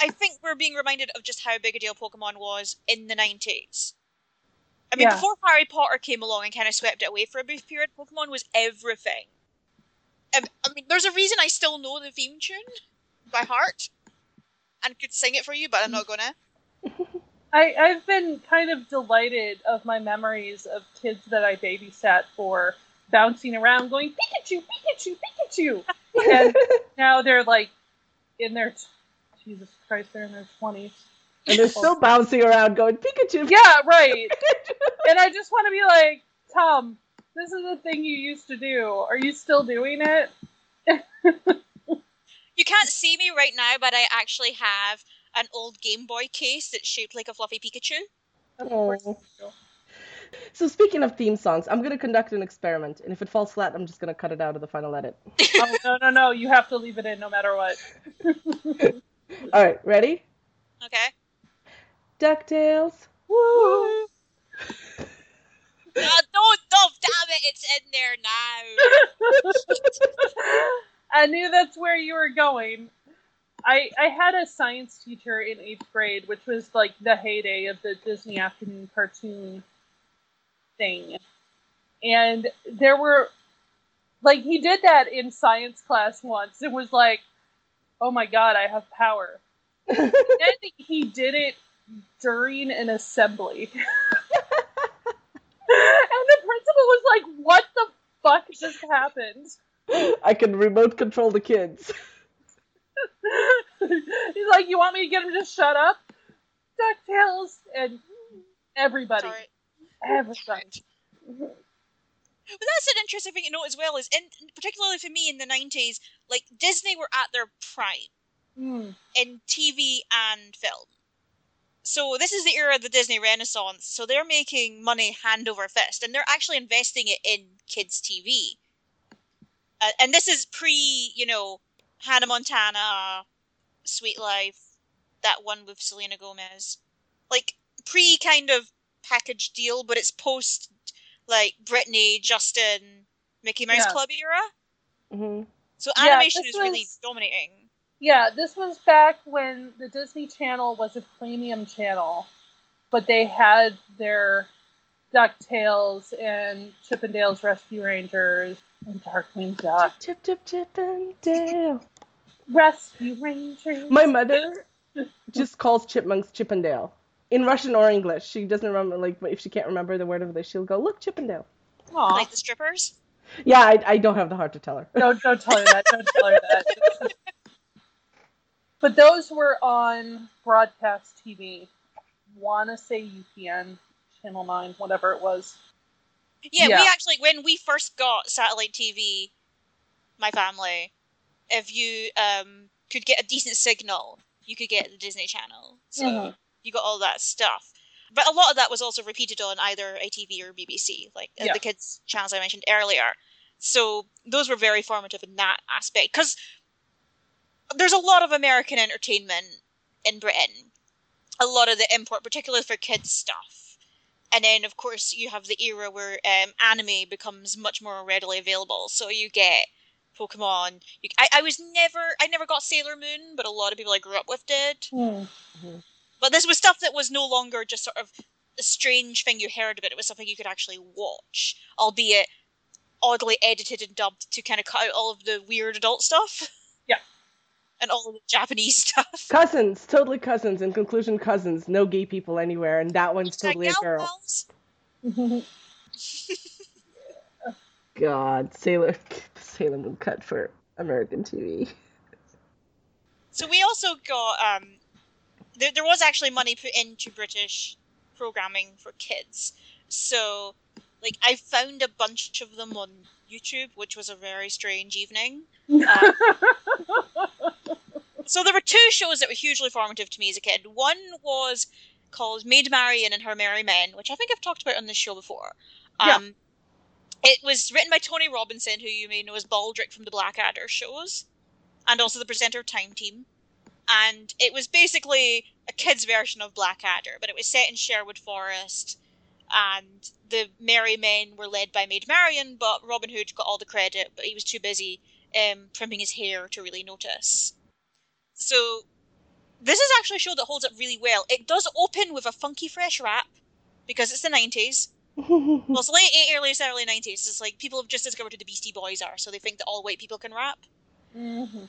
I think we're being reminded of just how big a deal Pokemon was in the nineties. I mean, Yeah. before Harry Potter came along and kind of swept it away for a brief period, Pokemon was everything. Um, I mean, there's a reason I still know the theme tune by heart and could sing it for you, but I'm not gonna. I, I've been kind of delighted of my memories of kids that I babysat for bouncing around going Pikachu, Pikachu, Pikachu. And now they're like in their Jesus Christ, they're in their twenties. And they're still bouncing around going, Pikachu! Yeah, right. and I just want to be like, Tom, this is a thing you used to do. Are you still doing it? You can't see me right now, but I actually have an old Game Boy case that's shaped like a fluffy Pikachu. Of course Aw. you do. So speaking of theme songs, I'm gonna conduct an experiment, and if it falls flat, I'm just gonna cut it out of the final edit. Oh, no, no, no. You have to leave it in no matter what. All right, ready? Okay. DuckTales. Woo! Ah, don't, don't, damn it, it's in there now. I knew that's where you were going. I I had a science teacher in eighth grade, which was like the heyday of the Disney afternoon cartoon thing. And there were like he did that in science class once. It was like, oh my god, I have power. and he did it during an assembly. and the principal was like, what the fuck just happened? I can remote control the kids. He's like, you want me to get him to shut up? DuckTales and everybody. Sorry. Everybody. But that's an interesting thing to note as well, is in particularly for me in the nineties, like Disney were at their prime Mm. in TV and film. So this is the era of the Disney Renaissance. So they're making money hand over fist, and they're actually investing it in kids' TV. Uh, and this is pre, you know, Hannah Montana, Suite Life, that one with Selena Gomez, like pre kind of package deal, but it's post like Britney, Justin, Mickey Mouse Yeah. Club era. hmm So animation this is really dominating. Yeah, this was back when the Disney Channel was a premium channel, but they had their DuckTales and Chippendales Rescue Rangers and Darkwing Duck. Chip, chip, chip, and Dale. Rescue Rangers. My mother just calls chipmunks Chippendale in Russian or English. She doesn't remember, like, if she can't remember the word of it, she'll go, "Look, Chippendale." Aw. Like the strippers. Yeah, I, I don't have the heart to tell her. Don't don't tell her that. Don't tell her that. but those were on broadcast TV. Wanna say UPN, Channel Nine, whatever it was. Yeah, Yeah. we actually when we first got satellite TV, my family, if you um could get a decent signal, you could get the Disney Channel. So Mhm. you got all that stuff. But a lot of that was also repeated on either ATV or BBC, like uh, Yeah. the kids channels I mentioned earlier. So those were very formative in that aspect because there's a lot of American entertainment in Britain. A lot of the import, particularly for kids stuff. And then, of course, you have the era where um, anime becomes much more readily available. So you get Pokemon. You, I, I was never, I never got Sailor Moon, but a lot of people I grew up with did. Hmm. But this was stuff that was no longer just sort of a strange thing you heard about. It was something you could actually watch, albeit oddly edited and dubbed to kind of cut out all of the weird adult stuff. And all the Japanese stuff. Cousins, totally cousins. In conclusion, cousins. No gay people anywhere, and that one's like, totally a girl. God, Sailor Sailor Moon cut for American TV. So we also got um, there, there was actually money put into British programming for kids. So, like, I found a bunch of them on YouTube, which was a very strange evening. Uh, so there were two shows that were hugely formative to me as a kid. One was called Maid Marian and Her Merry Men, which I think I've talked about on this show before. Yeah. Um, It was written by Tony Robinson, who you may know as Baldrick from the Blackadder shows, and also the presenter of Time Team. And it was basically a kid's version of Blackadder, but it was set in Sherwood Forest, and the Merry Men were led by Maid Marian, but Robin Hood got all the credit, but he was too busy um, trimming his hair to really notice. So, this is actually a show that holds up really well. It does open with a funky fresh rap, because it's the 90s. Well, it's late 80s, early, early 90s. It's like people have just discovered who the Beastie Boys are, so they think that all white people can rap. Mhm.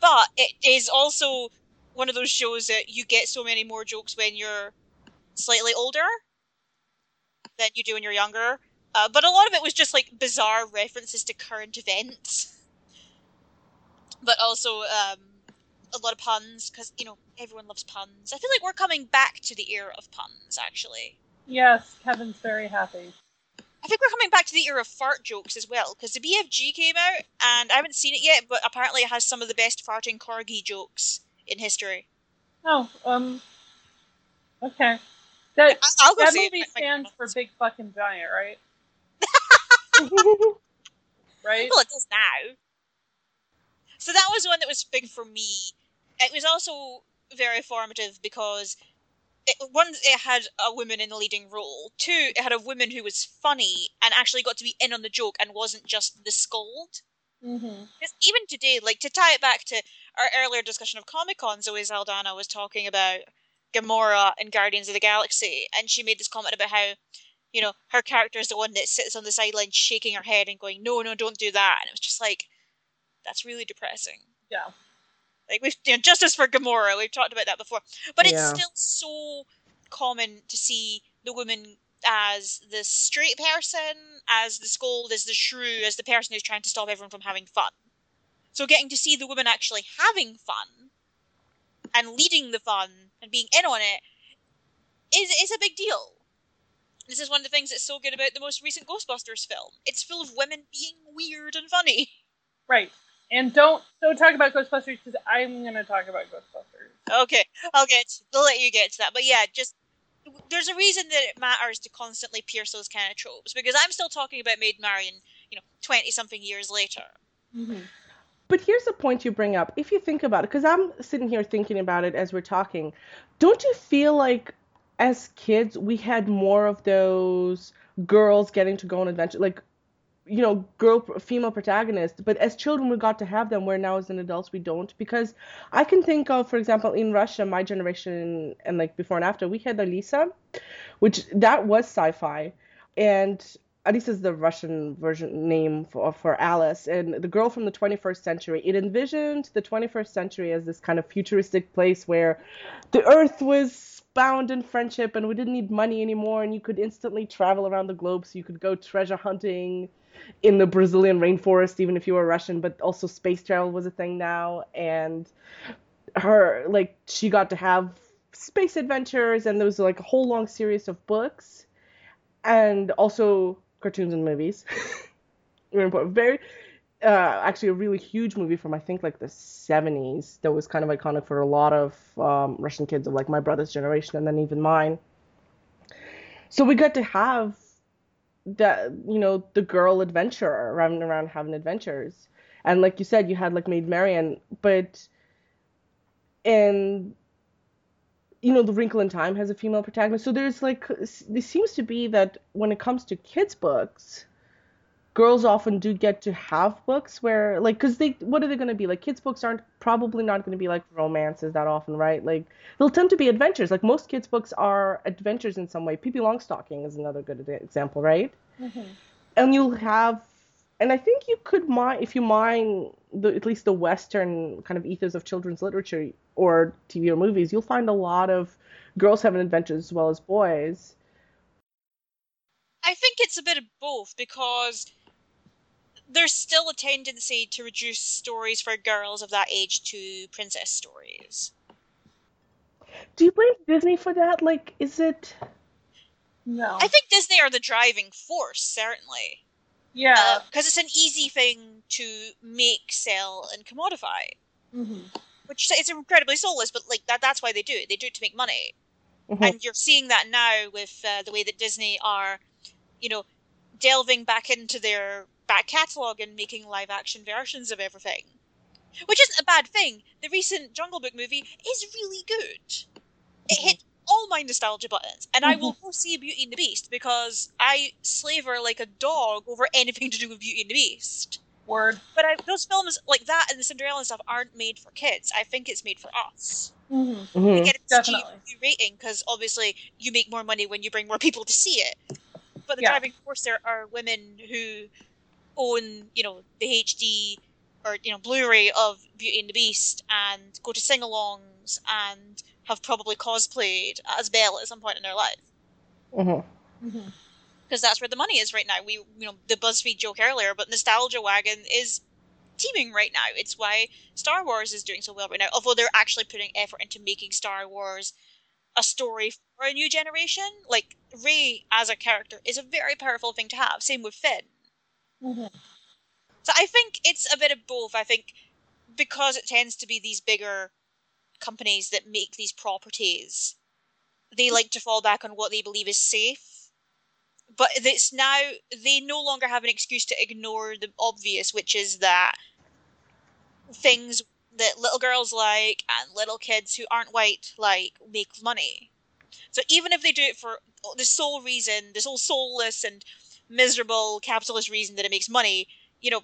But it is also one of those shows that you get so many more jokes when you're slightly older than you do when you're younger. Uh, but a lot of it was just like bizarre references to current events. But also um, a lot of puns, because, you know, everyone loves puns. I feel like we're coming back to the era of puns, actually. Yes, Kevin's very happy. I think we're coming back to the era of fart jokes as well, because the BFG came out, and I haven't seen it yet, but apparently it has some of the best farting corgi jokes in history. Oh, um, okay. That I'll go that see movie if I can stands for big fucking giant, right? Right? Well, it does now. So that was one that was big for me. It was also very formative because it, one, it had a woman in the leading role. Two, it had a woman who was funny and actually got to be in on the joke and wasn't just the scold. Mm-hmm. Because even today, like to tie it back to our earlier discussion of Comic Con, Zoe Saldana was talking about Gamora in Guardians of the Galaxy, and she made this comment about how, you know, her character is the one that sits on the sideline shaking her head and going, "No, no, don't do that," and it was just like, that's really depressing. Yeah. Like we've you know, justice for Gamora, we've talked about that before, but it's Yeah. still so common to see the woman as the straight person, as the scold, as the shrew, as the person who's trying to stop everyone from having fun. So getting to see the woman actually having fun and leading the fun and being in on it is is a big deal. This is one of the things that's so good about the most recent Ghostbusters film. It's full of women being weird and funny. Right. And don't don't talk about Ghostbusters because I'm gonna talk about Ghostbusters. Okay, I'll get. I'll let you get to that. But yeah, just there's a reason that it matters to constantly pierce those kind of tropes because I'm still talking about Maid Marian, you know, twenty something years later. Mm-hmm. But here's a point you bring up. If you think about it, because I'm sitting here thinking about it as we're talking, don't you feel like as kids we had more of those girls getting to go on adventure, like you know, girl female protagonists, but as children we got to have them where now as an adults we don't because I can think of for example in Russia my generation and like before and after we had Alisa which that was sci-fi and Alisa is the Russian version name for for Alice. And the girl from the 21st century it envisioned the 21st century as this kind of futuristic place where the earth was bound in friendship and we didn't need money anymore and you could instantly travel around the globe. So you could go treasure hunting in the Brazilian rainforest, even if you were Russian, but also space travel was a thing now. And her, like, she got to have space adventures, and there was like a whole long series of books, and also cartoons and movies. Very important. Very, uh, actually, a really huge movie from I think like the 70s that was kind of iconic for a lot of um, Russian kids of like my brother's generation and then even mine. So we got to have that you know the girl adventurer running around having adventures and like you said you had like maid marian but and you know the wrinkle in time has a female protagonist. So there's like there seems to be that when it comes to kids books girls often do get to have books where like because they what are they going to be? Like kids books aren't probably not going to be like romances that often right? Like they'll tend to be adventures. Like most kids books are adventures in some way. Pippi longstocking is another good example right? Mm-hmm. and you'll have and i think you could mine if you mine the at least the western kind of ethos of children's literature or tv or movies you'll find a lot of girls having adventures as well as boys I think it's a bit of both because there's still a tendency to reduce stories for girls of that age to princess stories. do you blame disney for that like is it No. I think Disney are the driving force, certainly. Yeah. Because it's an easy thing to make, sell, and commodify. mm-hmm. Which it's incredibly soulless, but like that that's why they do it. They do it to make money. Mhm. And you're seeing that now with uh, the way that Disney are, you know, delving back into their back catalogue and making live action versions of everything. Which isn't a bad thing. The recent Jungle Book movie is really good. It hit all my nostalgia buttons, and I will go see Beauty and the Beast because I slaver like a dog over anything to do with Beauty and the Beast. Word. But I, those films like that and the Cinderella and stuff aren't made for kids. I think it's made for us. Mm-hmm. Mhm. Get its Definitely. Rating because obviously you make more money when you bring more people to see it. But the Yeah. driving force there are women who own, you know, the HD or you know Blu-ray of Beauty and the Beast and go to sing-alongs and have probably cosplayed as Belle at some point in their life Mhm. Mm-hmm. because that's where the money is right now. We, you know, the BuzzFeed joke earlier, but Nostalgia Wagon is teeming right now. It's why Star Wars is doing so well right now. Although they're actually putting effort into making Star Wars a story for a new generation. Like Rey as a character is a very powerful thing to have. Same with Finn. Mm-hmm. So I think it's a bit of both. I think because it tends to be these bigger companies that make these properties, they like to fall back on what they believe is safe. But it's now they no longer have an excuse to ignore the obvious, which is that things that little girls like and little kids who aren't white like make money. So even if they do it for the sole reason, this whole soulless and miserable capitalist reason that it makes money, you know,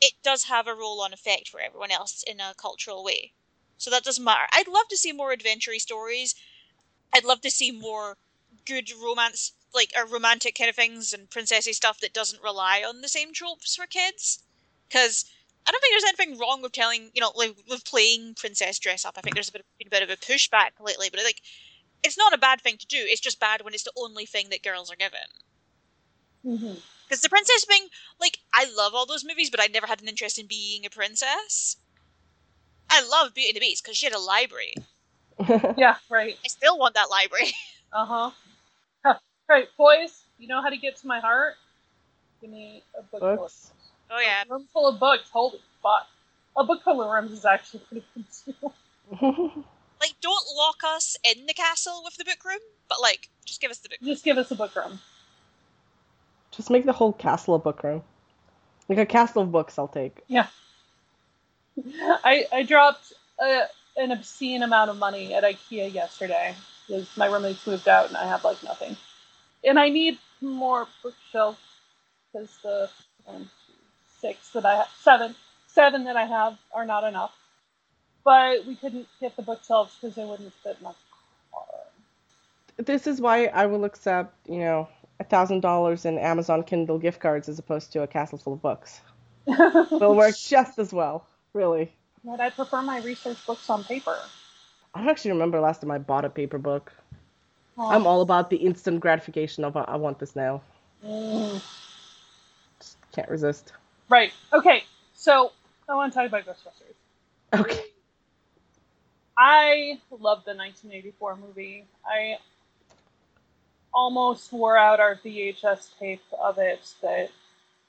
it does have a roll-on effect for everyone else in a cultural way. So that doesn't matter. I'd love to see more adventure stories. I'd love to see more good romance, like a romantic kind of things and princessy stuff that doesn't rely on the same tropes for kids. Because I don't think there's anything wrong with telling, you know, like with playing princess dress up. I think there's a bit, been a bit of a pushback lately, but like, it's not a bad thing to do. It's just bad when it's the only thing that girls are given. Mm-hmm. Because the princess thing, like, I love all those movies, but I never had an interest in being a princess. I love Beauty and the Beast because she had a library. Yeah, right. I still want that library. Uh huh. Huh. Right, boys, you know how to get to my heart? Give me a book full of Books. Oh yeah. A room full of books. Holy fuck. A book full of rooms is actually pretty good too. Like, don't lock us in the castle with the book room, but like, just give us the book. Just give us a book room. Just make the whole castle a book room. Like a castle of books, I'll take. I I dropped a, an obscene amount of money at IKEA yesterday because my roommates moved out and I have like nothing, and I need more bookshelves because the one, two, six that I have, seven, seven that I have are not enough. But we couldn't get the bookshelves because they wouldn't fit in my car. This is why I will accept, you know, a thousand dollars in Amazon Kindle gift cards as opposed to a castle full of books. It will work just as well, really. But I prefer my research books on paper. I don't actually remember last time I bought a paper book. Oh. I'm all about the instant gratification of I want this now. Mm. Just can't resist. Right. Okay. So I want to talk about Ghostbusters. Okay. I love the 1984 movie. I almost wore out our VHS tape of it that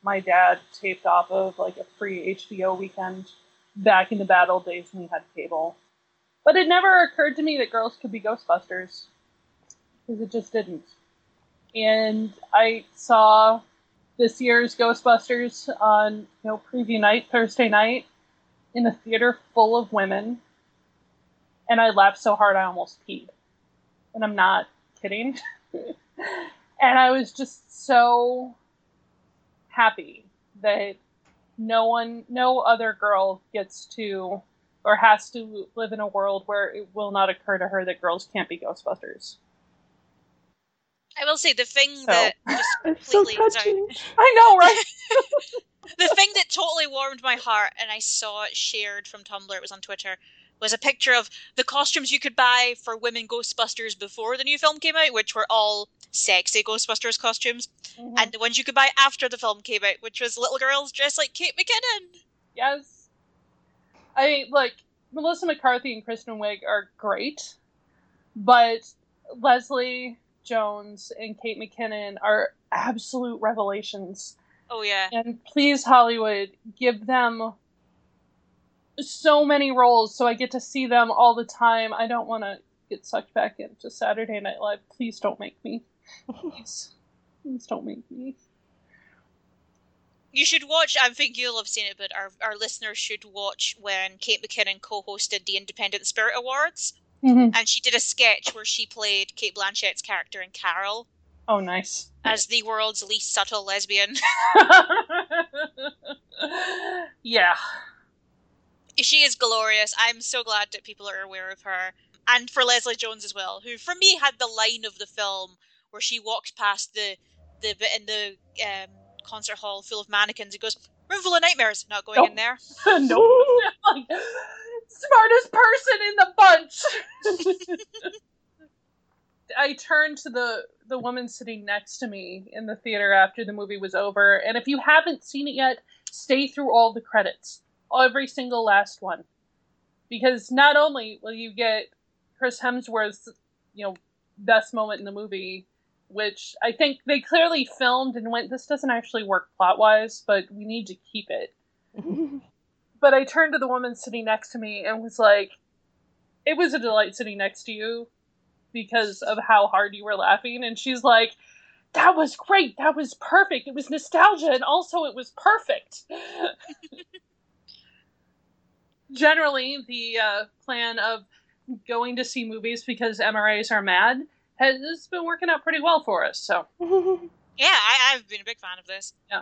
my dad taped off of like a free HBO weekend back in the bad old days when we had cable. But it never occurred to me that girls could be Ghostbusters because it just didn't. And I saw this year's Ghostbusters on you know preview night Thursday night in a theater full of women and I laughed so hard I almost peed. And I'm not kidding. and I was just so happy that no one, no other girl gets to or has to live in a world where it will not occur to her that girls can't be Ghostbusters. I will say the thing So- that just It's so sorry, touching. I know, right? the thing that totally warmed my heart, and I saw it shared from Tumblr, it was on Twitter, was a picture of the costumes you could buy for women Ghostbusters before the new film came out, which were all sexy Ghostbusters costumes, Mhm. and the ones you could buy after the film came out, which was little girls dressed like Kate McKinnon. Yes. I mean, like Melissa McCarthy and Kristen Wiig are great, but Leslie Jones and Kate McKinnon are absolute revelations. Oh yeah. And please, Hollywood, give them so many roles so I get to see them all the time. I don't want to get sucked back into Saturday Night Live. Please don't make me. Please. Please don't make me. You should watch. I think you'll have seen it, but our our listeners should watch when Kate McKinnon co-hosted the Independent Spirit Awards, Mhm. and she did a sketch where she played Cate Blanchett's character in Carol Oh, nice. as the world's least subtle lesbian. yeah. She is glorious. I'm so glad that people are aware of her, and for Leslie Jones as well, who for me had the line of the film where she walks past the the bit in the um, concert hall full of mannequins and goes, "Room full of nightmares." Not going Nope. in there. no. like, smartest person in the bunch. I turned to the the woman sitting next to me in the theater after the movie was over, and if you haven't seen it yet, stay through all the credits, every single last one, because not only will you get Chris Hemsworth's, you know, best moment in the movie, which I think they clearly filmed and went, this doesn't actually work plot wise, but we need to keep it but I turned to the woman sitting next to me and was like, "It was a delight sitting next to you because of how hard you were laughing." And she's like, "That was great. That was perfect. It was nostalgia, and also it was perfect." Generally, the uh, plan of going to see movies because MRAs are mad has been working out pretty well for us. So Yeah, I, I've been a big fan of this. Yeah.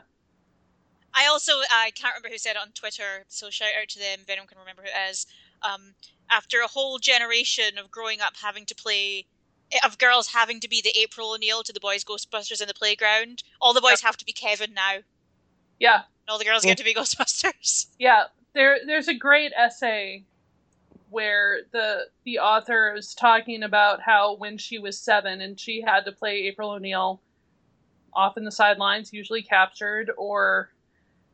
I also I can't remember who said it on Twitter, so shout out to them if anyone can remember who it is. Um, after a whole generation of growing up having to play of girls having to be the April O'Neil to the boys Ghostbusters in the playground, all the boys have to be Kevin now. And yeah, all the girls Yeah. get to be Ghostbusters. yeah. There there's a great essay where the the author is talking about how when she was seven and she had to play April O'Neil off in the sidelines, usually captured, or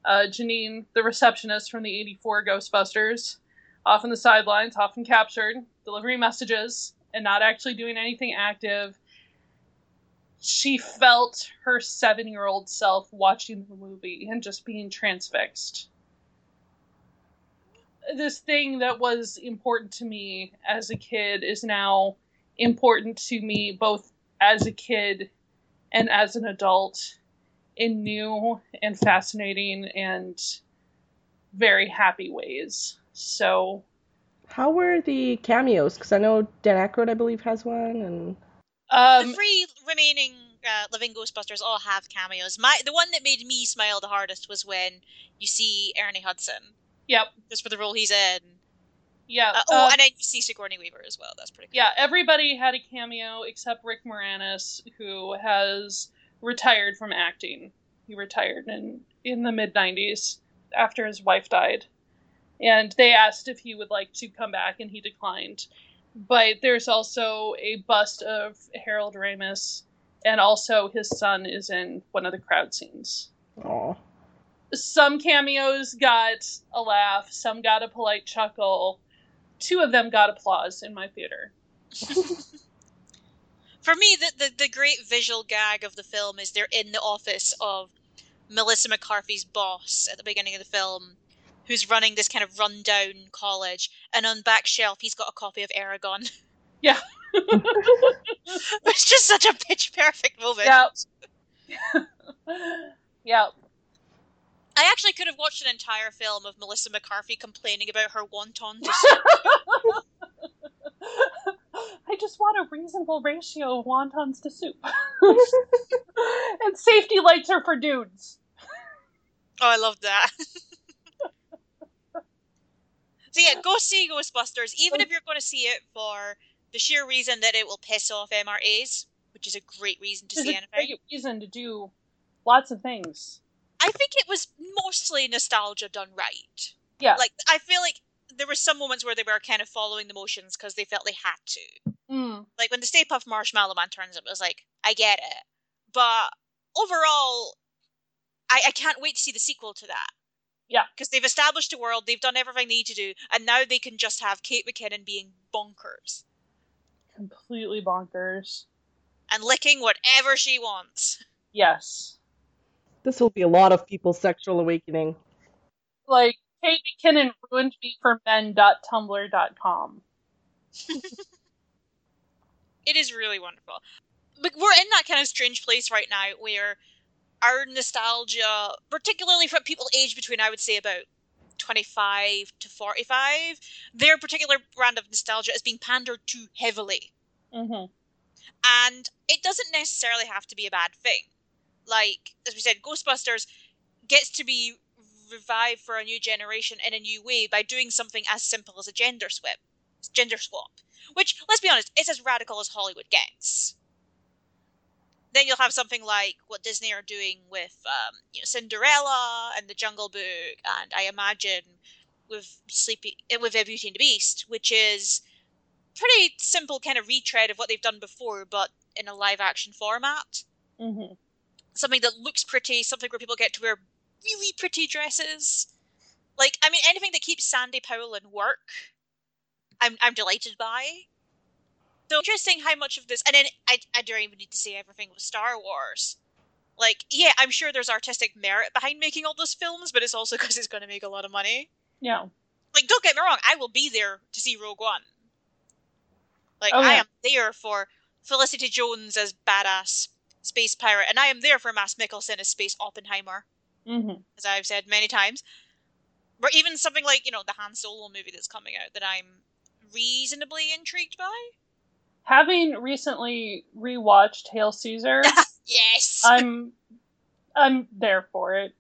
uh, Janine, the receptionist from the '84 Ghostbusters, off in the sidelines, often captured, delivering messages and not actually doing anything active. She felt her seven year old self watching the movie and just being transfixed. This thing that was important to me as a kid is now important to me both as a kid and as an adult in new and fascinating and very happy ways. So, How were the cameos? Because I know Dan Aykroyd, I believe, has one, and um, the three remaining uh, living Ghostbusters all have cameos. My the one that made me smile the hardest was when you see Ernie Hudson, yep, just for the role he's in. yeah. Uh, oh, uh, and then you see Sigourney Weaver as well. That's pretty cool. yeah, everybody had a cameo except Rick Moranis, who has retired from acting. He retired in in the mid '90s after his wife died, and they asked if he would like to come back, and he declined. But there's also a bust of Harold Ramis, and also his son is in one of the crowd scenes. oh, Some cameos got a laugh, some got a polite chuckle. Two of them got applause in my theater. For me, the, the the great visual gag of the film is they're in the office of Melissa McCarthy's boss at the beginning of the film, who's running this kind of rundown college, and on back shelf he's got a copy of Aragon. Yeah. it's just such a pitch perfect moment. Yeah. yeah. I actually could have watched an entire film of Melissa McCarthy complaining about her wonton to soup. I just want a reasonable ratio of wontons to soup. and safety lights are for dudes. Oh, I love that. so yeah, go see Ghostbusters, even if you're going to see it for the sheer reason that it will piss off MRAs, which is a great reason to There's see a anything. great reason to do lots of things. I think it was mostly nostalgia done right. Yeah. Like I feel like there were some moments where they were kind of following the motions because they felt they had to. Mm. Like when the Stay Puft Marshmallow Man turns up, it was like, I get it. But overall, I, I can't wait to see the sequel to that. Yeah. Because they've established a world, they've done everything they need to do, and now they can just have Kate McKinnon being bonkers Completely bonkers. and licking whatever she wants. Yes. This will be a lot of people's sexual awakening. Like, Kate McKinnon ruined me for men.tumblr.com. It is really wonderful. But we're in that kind of strange place right now where our nostalgia, particularly from people aged between, I would say, about 25 to 45, their particular brand of nostalgia is being pandered to heavily. hmm And it doesn't necessarily have to be a bad thing. Like, as we said, Ghostbusters gets to be revived for a new generation in a new way by doing something as simple as a gender swap. Gender swap. Which, let's be honest, is as radical as Hollywood gets. Then you'll have something like what Disney are doing with um, you know, Cinderella and The Jungle Book, and I imagine with Sleepy with uh, Beauty and the Beast, which is pretty simple kind of retread of what they've done before, but in a live action format. hmm Something that looks pretty, something where people get to wear really pretty dresses. Like, I mean, anything that keeps Sandy Powell in work, I'm I'm delighted by. So interesting how much of this, and then I I don't even need to say everything with Star Wars. Like, yeah, I'm sure there's artistic merit behind making all those films, but it's also because it's going to make a lot of money. Yeah. Like, don't get me wrong, I will be there to see Rogue One. Like, Oh, I am there for Felicity Jones as badass space pirate, and I am there for Mads Mikkelsen as space Oppenheimer, hmm as I've said many times. Or even something like, you know, the Han Solo movie that's coming out that I'm reasonably intrigued by. Having recently rewatched Hail Caesar, Yes. I'm I'm there for it.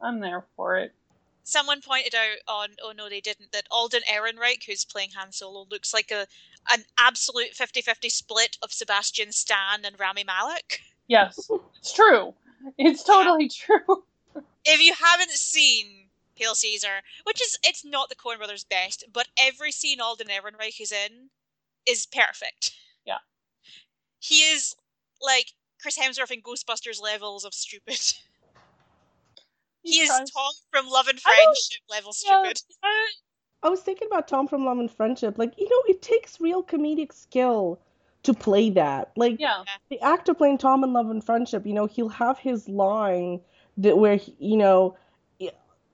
I'm there for it. Someone pointed out on Oh No They Didn't that Alden Ehrenreich, who's playing Han Solo, looks like a an absolute 50-50 split of Sebastian Stan and Rami Malek. Yes, it's true. It's totally true. If you haven't seen Hail Caesar, which is it's not the Coen Brothers' best, but every scene Alden Ehrenreich is in is perfect. Yeah. He is like Chris Hemsworth in Ghostbusters levels of stupid. He is Tom from Love and Friendship level Yeah, stupid. I- I was thinking about Tom from Love and Friendship. Like, you know, it takes real comedic skill to play that. Like, yeah. the actor playing Tom in Love and Friendship, you know, he'll have his line that where, he- you know,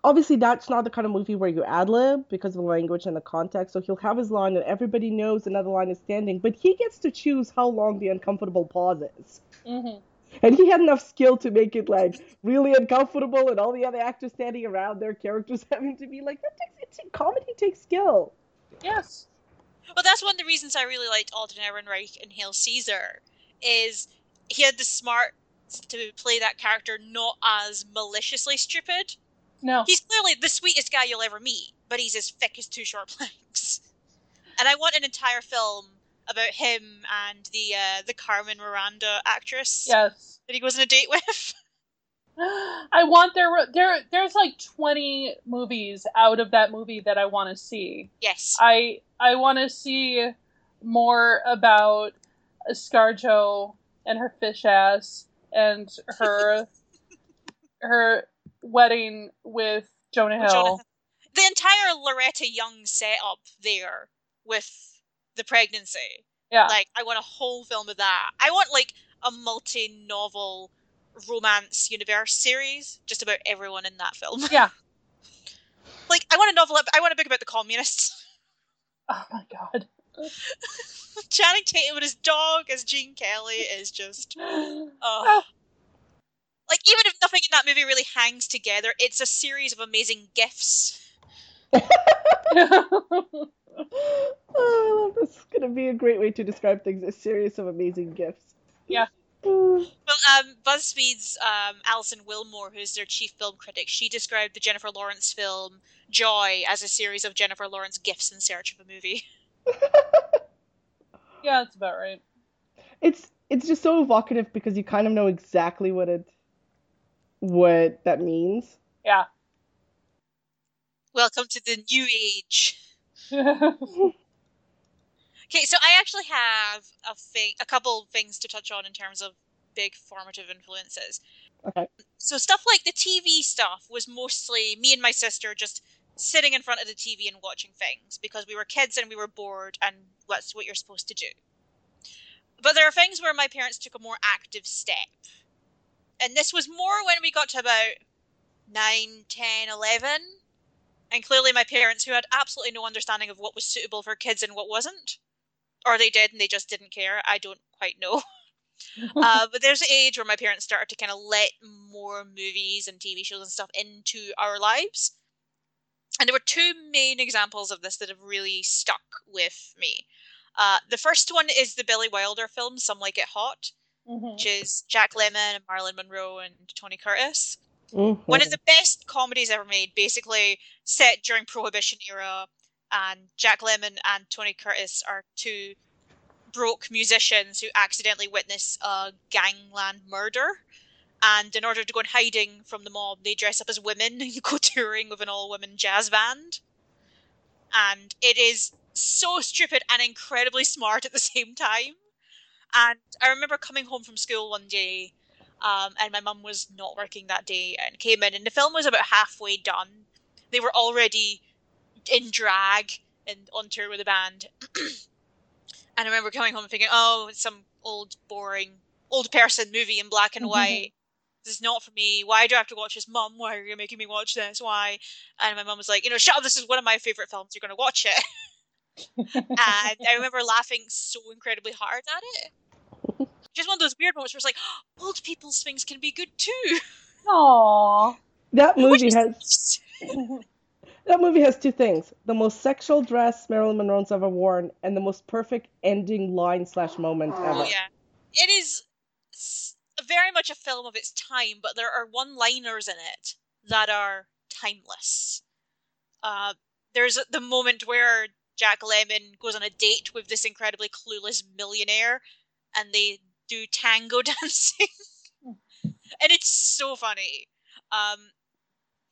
obviously that's not the kind of movie where you ad lib because of the language and the context. So he'll have his line and everybody knows another line is standing, but he gets to choose how long the uncomfortable pause is. hmm And he had enough skill to make it like really uncomfortable, and all the other actors standing around, their characters having to be like, that takes it's comedy takes skill. Yes. Well, that's one of the reasons I really liked Alden Ehrenreich in Hail Caesar, is he had the smarts to play that character not as maliciously stupid. No. He's clearly the sweetest guy you'll ever meet, but he's as thick as two short planks. And I want an entire film about him and the uh, the Carmen Miranda actress Yes. that he goes on a date with. I want there there there's like 20 movies out of that movie that I want to see. yes. I I want to see more about Scarjo and her fish ass and her her wedding with Jonah Hill. Jonah- The entire Loretta Young setup there with the pregnancy. Yeah. Like, I want a whole film of that. I want like a multi-novel romance universe series just about everyone in that film. Yeah. like, I want a novel. I want a book about the communists. oh my god. Channing Tatum with his dog as Gene Kelly is just. Oh. Ah. Like, even if nothing in that movie really hangs together, it's a series of amazing gifts. Oh, this is gonna be a great way to describe things. A series of amazing gifts. Yeah. Well, um, BuzzFeed's um, Alison Willmore, who's their chief film critic, she described the Jennifer Lawrence film Joy as a series of Jennifer Lawrence gifts in search of a movie. yeah, that's about right. it's it's just so evocative because you kind of know exactly what it what that means. Yeah. Welcome to the new age. Okay, so I actually have a thing, a couple things to touch on in terms of big formative influences. Okay. So stuff like the TV stuff was mostly me and my sister just sitting in front of the TV and watching things because we were kids and we were bored and that's what you're supposed to do. But there are things where my parents took a more active step. And this was more when we got to about 9, 10, 11. And clearly my parents, who had absolutely no understanding of what was suitable for kids and what wasn't, or they did and they just didn't care, I don't quite know. uh, but there's an age where my parents started to kind of let more movies and TV shows and stuff into our lives. And there were two main examples of this that have really stuck with me. Uh, the first one is the Billy Wilder film, Some Like It Hot, Mhm. which is Jack Lemmon and Marilyn Monroe and Tony Curtis. Mhm. One of the best comedies ever made, basically set during Prohibition era, and Jack Lemmon and Tony Curtis are two broke musicians who accidentally witness a gangland murder. And in order to go in hiding from the mob, they dress up as women and go touring with an all-women jazz band. And it is so stupid and incredibly smart at the same time. And I remember coming home from school one day um, and my mum was not working that day and came in and the film was about halfway done. They were already in drag and on tour with the band. And i remember coming home and thinking oh it's some old boring old person movie in black and white. This is not for me. Why do i have to watch this? Mum why are you making me watch this? Why? And my mum was like you know shut up. This is one of my favorite films. You're going to watch it. And I remember laughing so incredibly hard at it. Just one of those weird moments where it's like, oh, old people's things can be good too. Aww. That movie has That movie has two things: the most sexual dress Marilyn Monroe's ever worn, and the most perfect ending line slash moment ever. Oh yeah, it is very much a film of its time, but there are one-liners in it that are timeless. Uh, there's the moment where Jack Lemmon goes on a date with this incredibly clueless millionaire, and they do tango dancing, and it's so funny. Um,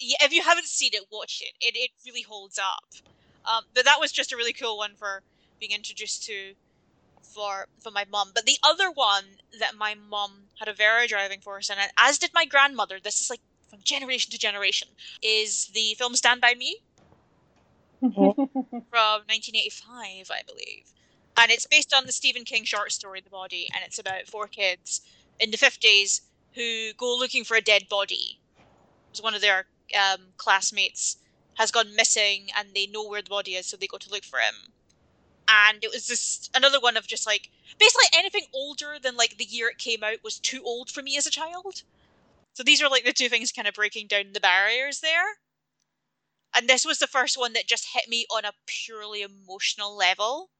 yeah, if you haven't seen it, watch it. It it really holds up. Um, but that was just a really cool one for being introduced to for for my mum. But the other one that my mum had a very driving force in, and as did my grandmother. This is like from generation to generation. Is the film Stand by Me from 1985, I believe, and it's based on the Stephen King short story The Body, and it's about four kids in the 50s who go looking for a dead body. It was one of their um, classmates has gone missing, and they know where the body is, so they go to look for him and it was just another one of just like basically anything older than like the year it came out was too old for me as a child. So these are like the two things kind of breaking down the barriers there. And this was the first one that just hit me on a purely emotional level.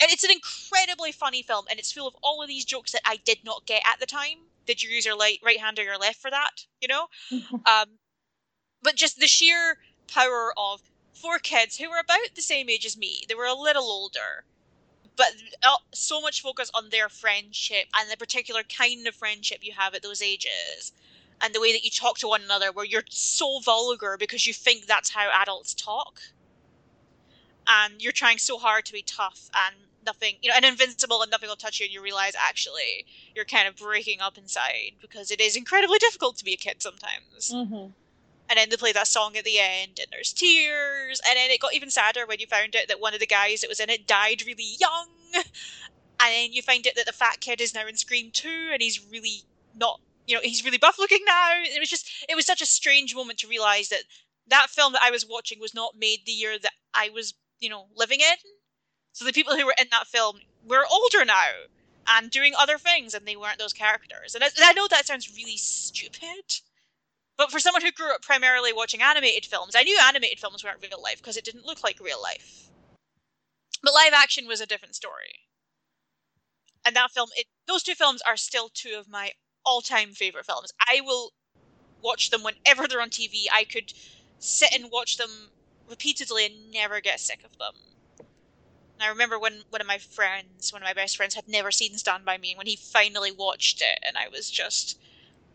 And it's an incredibly funny film, and it's full of all of these jokes that I did not get at the time. Did you use your right, right hand or your left for that? You know? um, but just the sheer power of four kids who were about the same age as me. They were a little older, but uh, so much focus on their friendship and the particular kind of friendship you have at those ages, and the way that you talk to one another, where you're so vulgar because you think that's how adults talk, and you're trying so hard to be tough and nothing, you know, and invincible and nothing will touch you, and you realize actually you're kind of breaking up inside because it is incredibly difficult to be a kid sometimes. Mm-hmm. and then they play that song at the end and there's tears and then it got even sadder when you found out that one of the guys that was in it died really young. And then you find out that the fat kid is now in scream 2 and he's really not you know he's really buff looking now. It was just it was such a strange moment to realize that that film that i was watching was not made the year that i was you know living in so the people who were in that film were older now and doing other things and they weren't those characters and I, I know that sounds really stupid but for someone who grew up primarily watching animated films, I knew animated films weren't real life because it didn't look like real life. But live action was a different story. And that film, it, those two films are still two of my all-time favorite films. I will watch them whenever they're on TV. I could sit and watch them repeatedly and never get sick of them. And I remember when one of my friends, one of my best friends, had never seen Stand By Me, and when he finally watched it, and I was just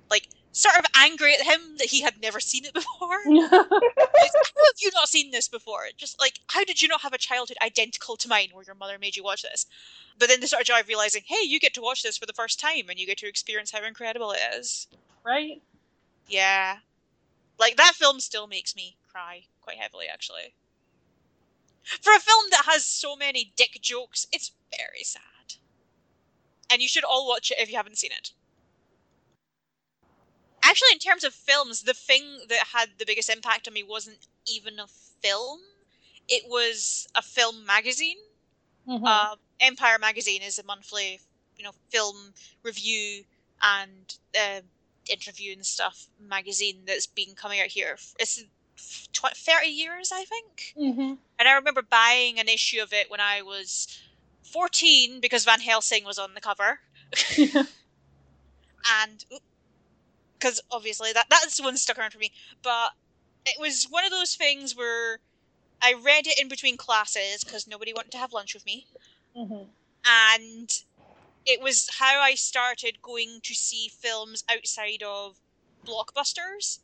like sort of angry at him that he had never seen it before. Like, how have you not seen this before? Just like, how did you not have a childhood identical to mine where your mother made you watch this? But then the sort of joy of realizing, hey, you get to watch this for the first time and you get to experience how incredible it is. right? Yeah. Like, that film still makes me cry quite heavily, actually. For a film that has so many dick jokes, it's very sad. And you should all watch it if you haven't seen it. Actually, in terms of films, the thing that had the biggest impact on me wasn't even a film. It was a film magazine. Mhm. Uh, Empire magazine is a monthly, you know, film review and uh, interview and stuff magazine that's been coming out here. It's tw- 30 years, I think. Mhm. And I remember buying an issue of it when I was 14 because Van Helsing was on the cover. and because obviously that that's the one that stuck around for me. But it was one of those things where I read it in between classes because nobody wanted to have lunch with me, Mhm. and it was how I started going to see films outside of blockbusters.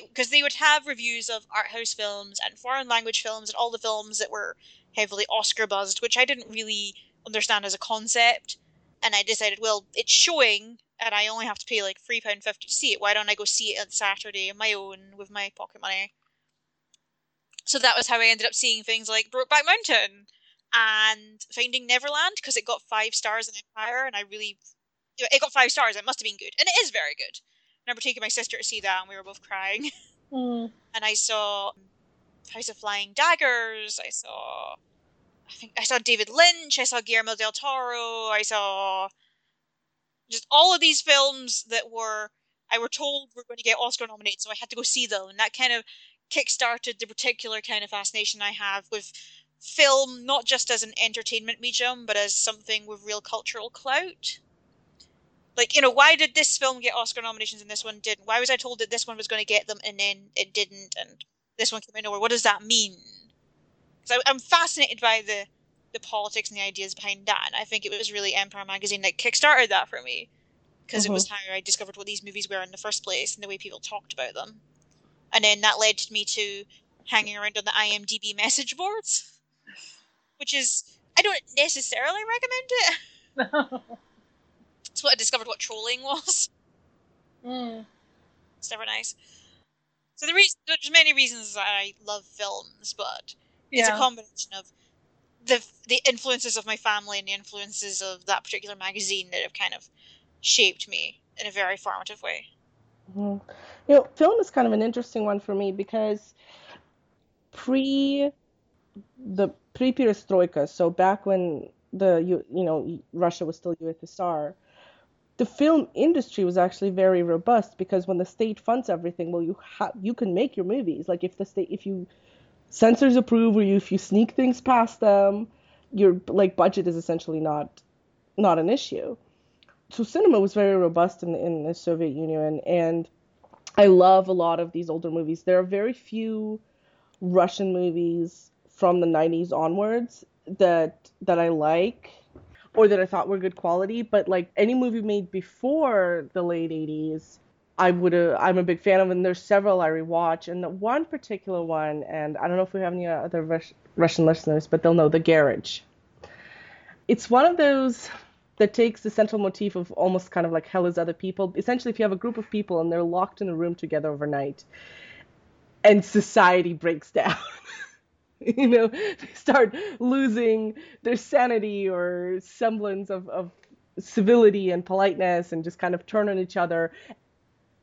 Because they would have reviews of art house films and foreign language films and all the films that were heavily Oscar buzzed, which I didn't really understand as a concept. And I decided, well, it's showing, and I only have to pay like three pound fifty to see it. Why don't I go see it on Saturday on my own with my pocket money? So that was how I ended up seeing things like Brokeback Mountain and Finding Neverland because it got five stars in Empire, and I really, it got five stars. It must have been good, and it is very good. I remember taking my sister to see that, and we were both crying. Mm. and I saw House of Flying Daggers. I saw, I think I saw David Lynch. I saw Guillermo del Toro. I saw just all of these films that were I were told were going to get Oscar nominated, so I had to go see them, and that kind of kickstarted the particular kind of fascination I have with film, not just as an entertainment medium, but as something with real cultural clout. Like, you know, why did this film get Oscar nominations and this one didn't? Why was I told that this one was going to get them and then it didn't, and this one came in nowhere? What does that mean? Because I'm fascinated by the the politics and the ideas behind that, and I think it was really Empire magazine that kickstarted that for me, because it was mm-hmm. how I discovered what these movies were in the first place and the way people talked about them, and then that led me to hanging around on the IMDb message boards, which is I don't necessarily recommend it. What I discovered what trolling was. Mm. It's never nice. So the reason there's many reasons that I love films, but it's a combination of the the influences of my family and the influences of that particular magazine that have kind of shaped me in a very formative way. Mhm. You know, film is kind of an interesting one for me because pre the pre perestroika, so back when the you, you know Russia was still USSR, the film industry was actually very robust because when the state funds everything, well, you ha- you can make your movies. Like if the state if you censors approve or you if you sneak things past them, your like budget is essentially not not an issue. So cinema was very robust in in the Soviet Union, and I love a lot of these older movies. There are very few Russian movies from the 90s onwards that that I like or that I thought were good quality, but like any movie made before the late 80s, I would I'm a big fan of and there's several I rewatch and the one particular one and I don't know if we have any other Rus- Russian listeners, but they'll know The Garage. It's one of those that takes the central motif of almost kind of like hell is other people. Essentially, if you have a group of people and they're locked in a room together overnight, and society breaks down, you know, they start losing their sanity or semblance of, of civility and politeness and just kind of turn on each other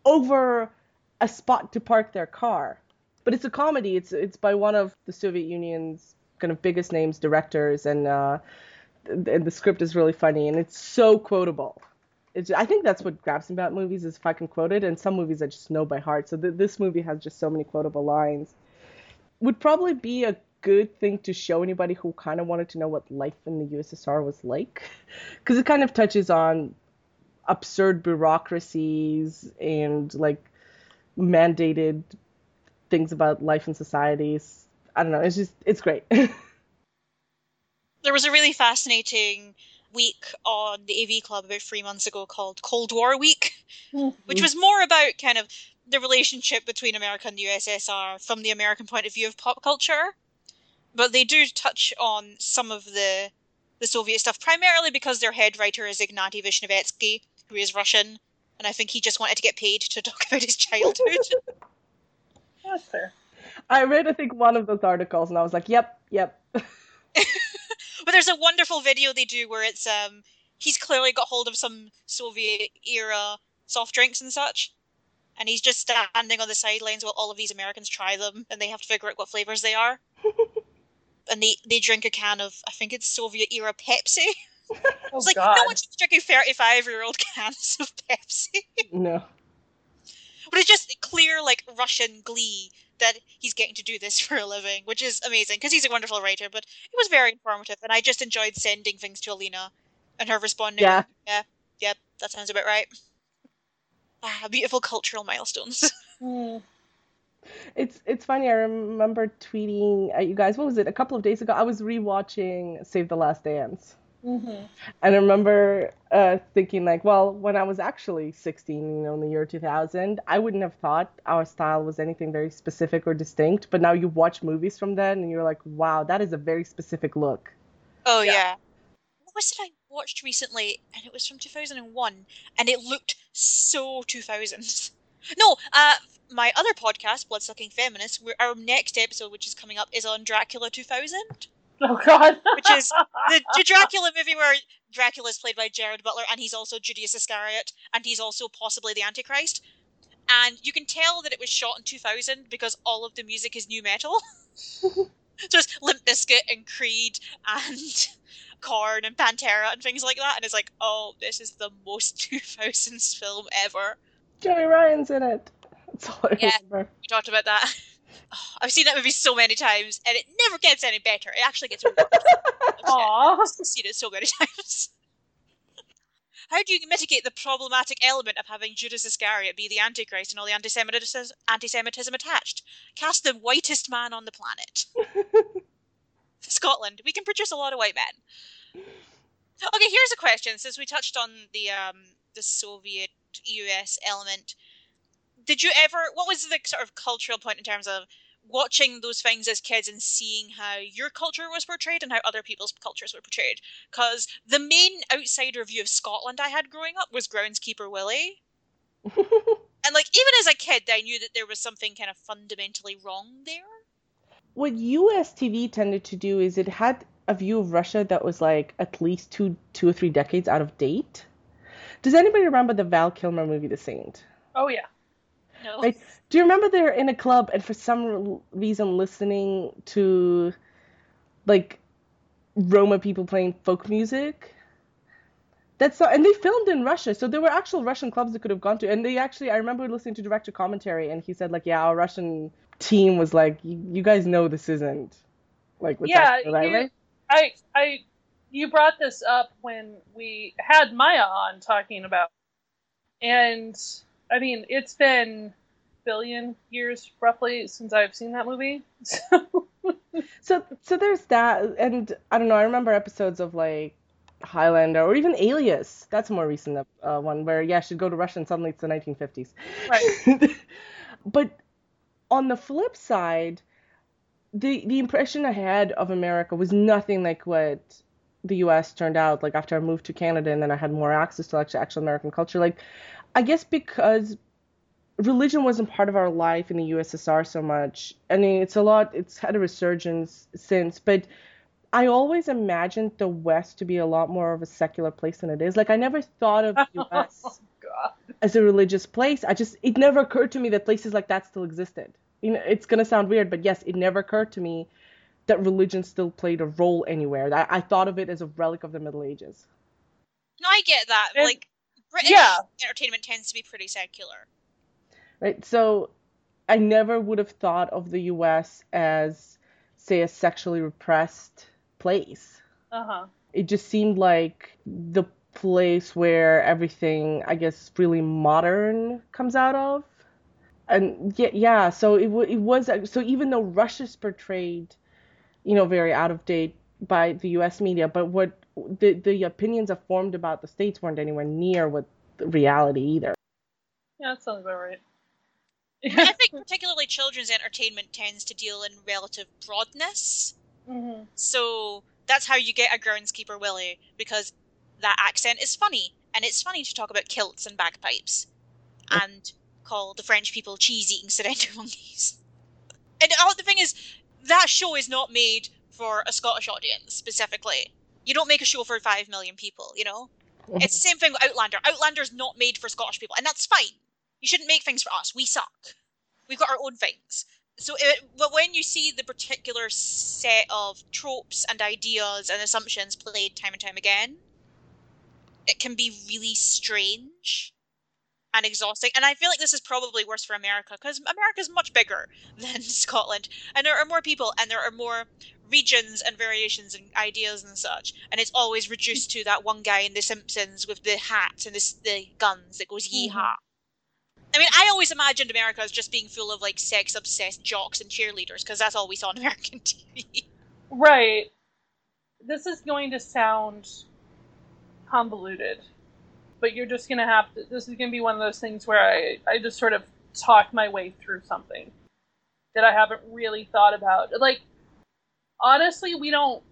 over a spot to park their car. But it's a comedy. It's it's by one of the Soviet Union's kind of biggest names directors and. Uh, and the script is really funny and it's so quotable. It's, I think that's what grabs me about movies is if I can quote it, and some movies I just know by heart. So th- this movie has just so many quotable lines. Would probably be a good thing to show anybody who kind of wanted to know what life in the USSR was like, because it kind of touches on absurd bureaucracies and like mandated things about life and societies. I don't know. It's just it's great. There was a really fascinating week on the AV Club about three months ago called Cold War Week, mm-hmm. which was more about kind of the relationship between America and the USSR from the American point of view of pop culture. But they do touch on some of the the Soviet stuff, primarily because their head writer is Ignatiy Vishnevetsky, who is Russian, and I think he just wanted to get paid to talk about his childhood. That's fair. I read, I think, one of those articles, and I was like, "Yep, yep." but there's a wonderful video they do where it's um he's clearly got hold of some Soviet era soft drinks and such. And he's just standing on the sidelines while all of these Americans try them and they have to figure out what flavors they are. and they, they drink a can of I think it's Soviet era Pepsi. Oh It's like God. no one's drinking thirty five year old cans of Pepsi. No. but it's just clear like Russian glee that he's getting to do this for a living, which is amazing because he's a wonderful writer. But it was very informative, and I just enjoyed sending things to Alina and her responding. Yeah. yeah, yep, that sounds about right. Ah, beautiful cultural milestones. Mm. It's it's funny. I remember tweeting at you guys. What was it? A couple of days ago, I was rewatching Save the Last Dance, Mhm. and I remember uh, thinking like, well, when I was actually 16, you know, in the year 2000, I wouldn't have thought our style was anything very specific or distinct. But now you watch movies from then, and you're like, wow, that is a very specific look. oh yeah. What was it I watched recently? And it was from 2001, and it looked so 2000s. No, uh, my other podcast, Bloodsucking Feminists, where our next episode, which is coming up, is on Dracula 2000. Oh God. Which is the, the Dracula movie where Dracula is played by Gerard Butler and he's also Judas Iscariot and he's also possibly the Antichrist. And you can tell that it was shot in 2000 because all of the music is nu metal. so it's Limp Bizkit and Creed and Korn and Pantera and things like that. And it's like, oh, this is the most 2000s film ever. Jeri Ryan's in it. That's all I Yeah. remember. We talked about that. I've seen that movie so many times, and it never gets any better. It actually gets worse. Aw. I've seen it so many times. How do you mitigate the problematic element of having Judas Iscariot be the Antichrist and all the anti-Semitism, anti-Semitism attached? Cast the whitest man on the planet. Scotland. We can produce a lot of white men. Okay, here's a question. Since we touched on the um, the Soviet US element, did you ever? What was the sort of cultural point in terms of watching those things as kids and seeing how your culture was portrayed and how other people's cultures were portrayed? Because the main outsider view of Scotland I had growing up was Groundskeeper Willie. And like even as a kid, I knew that there was something kind of fundamentally wrong there. what US TV tended to do is it had a view of Russia that was like at least two two or three decades out of date. Does anybody remember the Val Kilmer movie The Saint? Oh yeah. No. Right. Do you remember they're in a club and for some reason listening to like Roma people playing folk music? That's not, and they filmed in Russia, so there were actual Russian clubs they could have gone to. And they actually, I remember listening to director commentary, and he said like, yeah, our Russian team was like, you, guys know this isn't like what's Yeah, actually right, you- right? I I you brought this up when we had Maya on talking about and I mean it's been billion years roughly since I've seen that movie. So So so there's that, and I don't know. I remember episodes of like Highlander or even Alias. That's a more recent uh, one where yeah, she'd go to Russia and suddenly it's the 1950s. right. but on the flip side, the the impression I had of America was nothing like what the U.S. turned out. Like after I moved to Canada and then I had more access to actual, actual American culture. Like I guess because religion wasn't part of our life in the USSR so much. I mean, it's a lot. It's had a resurgence since, but. I always imagined the West to be a lot more of a secular place than it is. Like I never thought of the US Oh as a religious place. I just it never occurred to me that places like that still existed. You know, it's gonna sound weird, but yes, it never occurred to me that religion still played a role anywhere. I, I thought of it as a relic of the Middle Ages. No, I get that. And- like British yeah. entertainment tends to be pretty secular. Right? So I never would have thought of the US as say a sexually repressed place. Uh-huh. It just seemed like the place where everything, I guess, really modern comes out of. And yeah, yeah. So it wa- it was so even though Russia's portrayed, you know, very out of date by the U.S. media, but what the the opinions are formed about the states weren't anywhere near what reality either. Yeah, that sounds about right. I think particularly children's entertainment tends to deal in relative broadness. hmm So that's how you get a groundskeeper Willie, because that accent is funny, and it's funny to talk about kilts and bagpipes, and call the French people cheese-eating surrender monkeys. And oh, the thing is, that show is not made for a Scottish audience specifically. You don't make a show for five million people, you know. Mm-hmm. It's the same thing with Outlander. Outlander's not made for Scottish people, and that's fine. You shouldn't make things for us. We suck. We've got our own things. So, it, but when you see the particular set of tropes and ideas and assumptions played time and time again, it can be really strange and exhausting. And I feel like this is probably worse for America because America is much bigger than Scotland, and there are more people, and there are more regions and variations and ideas and such. And it's always reduced to that one guy in The Simpsons with the hat and the, the guns that goes mm-hmm. yeehaw. I mean, I always imagined America as just being full of like sex obsessed jocks and cheerleaders because that's all we saw on American TV. Right. This is going to sound convoluted, but you're just to have to. This is to be one of those things where I, I just sort of talk my way through something that I haven't really thought about. Like, honestly, we don't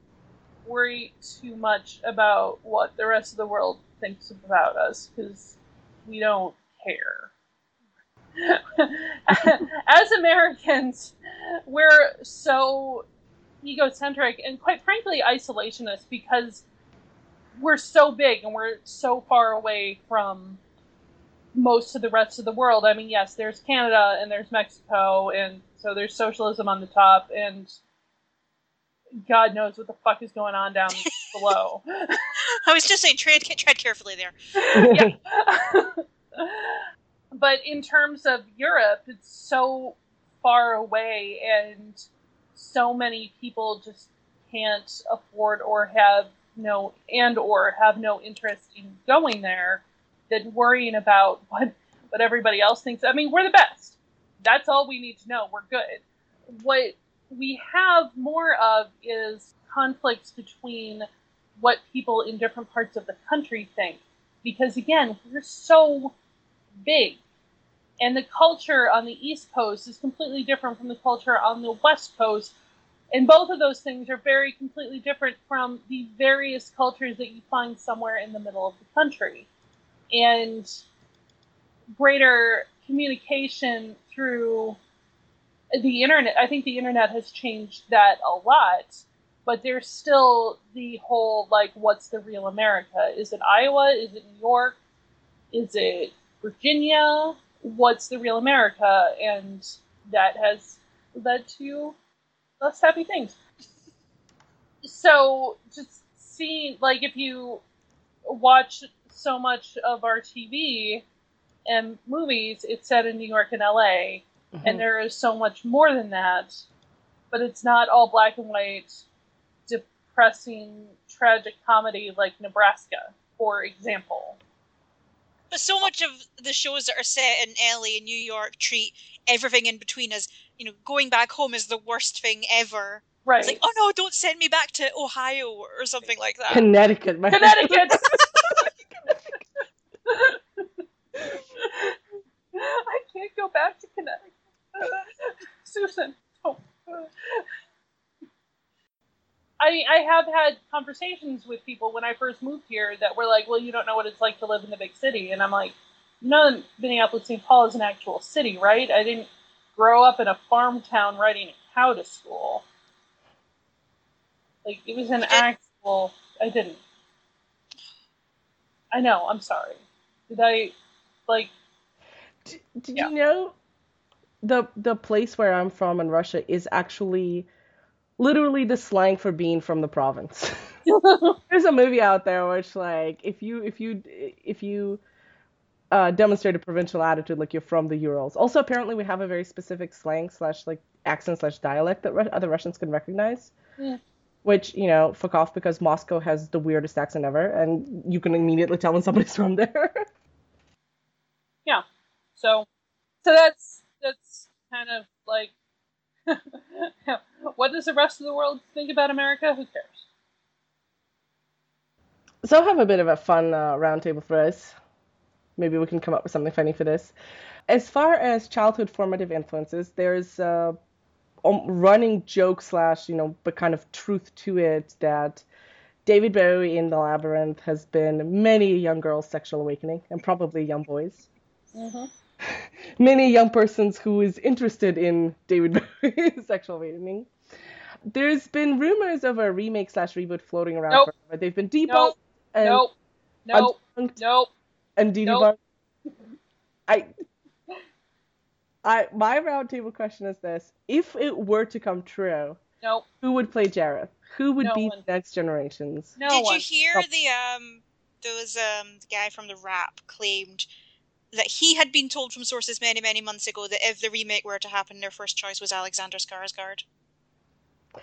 worry too much about what the rest of the world thinks about us because we don't care. As Americans, we're so egocentric and quite frankly isolationist because we're so big and we're so far away from most of the rest of the world. I mean, yes, there's Canada and there's Mexico, and so there's socialism on the top, and God knows what the fuck is going on down below. I was just saying, tread, tread carefully there. yeah. but in terms of Europe, it's so far away and so many people just can't afford or have no and or have no interest in going there than worrying about what what everybody else thinks. I mean, we're the best. That's all we need to know. We're good. What we have more of is conflicts between what people in different parts of the country think. Because again, we're so big. And the culture on the East Coast is completely different from the culture on the West Coast. And both of those things are very completely different from the various cultures that you find somewhere in the middle of the country. And greater communication through the internet. I think the internet has changed that a lot, but there's still the whole like, what's the real America? Is it Iowa? Is it New York? Is it Virginia? What's the real America? And that has led to less happy things. So just seeing, like, if you watch so much of our TV and movies, it's set in New York and LA, Mhm. and there is so much more than that. But it's not all black and white, depressing, tragic comedy like Nebraska, for example. But so much of the shows that are set in LA and New York treat everything in between as, you know, going back home is the worst thing ever. Right. It's like, oh no, don't send me back to Ohio or something like that. Connecticut. my- Connecticut. I can't go back to Connecticut. Susan. Oh. I I have had conversations with people when I first moved here that were like, "Well, you don't know what it's like to live in the big city," and I'm like, "You know, Minneapolis, St. Paul is an actual city, right? I didn't grow up in a farm town riding a cow to school. Like it was an did. actual. I didn't. I know. I'm sorry. Did I like? D- Did Yeah. you know the the place where I'm from in Russia is actually literally the slang for being from the province. There's a movie out there which like if you if you if you uh, demonstrate a provincial attitude like you're from the Urals. Also, apparently we have a very specific slang slash like accent slash dialect that other Russians can recognize. Yeah. Which you know, fuck off because Moscow has the weirdest accent ever, and you can immediately tell when somebody's from there. yeah. So, so that's that's kind of like, what does the rest of the world think about America? Who cares? So I have a bit of a fun uh, roundtable for us. Maybe we can come up with something funny for this. As far as childhood formative influences, there's a um, running joke slash, you know, but kind of truth to it that David Bowie in The Labyrinth has been many young girls' sexual awakening, and probably young boys. Mm-hmm. Many young persons who is interested in David Bowie's sexual awakening. There's been rumors of a remake slash reboot floating around, Nope. forever. they've been debunked Nope. and Nope. Nope. undebunked Nope. and DD Nope. Bar- I I my roundtable question is this. If it were to come true, Nope. who would play Jareth? Who would No be one. the next generations? No Did one. you hear Oh. the um there was um the guy from the rap claimed that he had been told from sources many, many months ago that if the remake were to happen, their first choice was Alexander Skarsgård.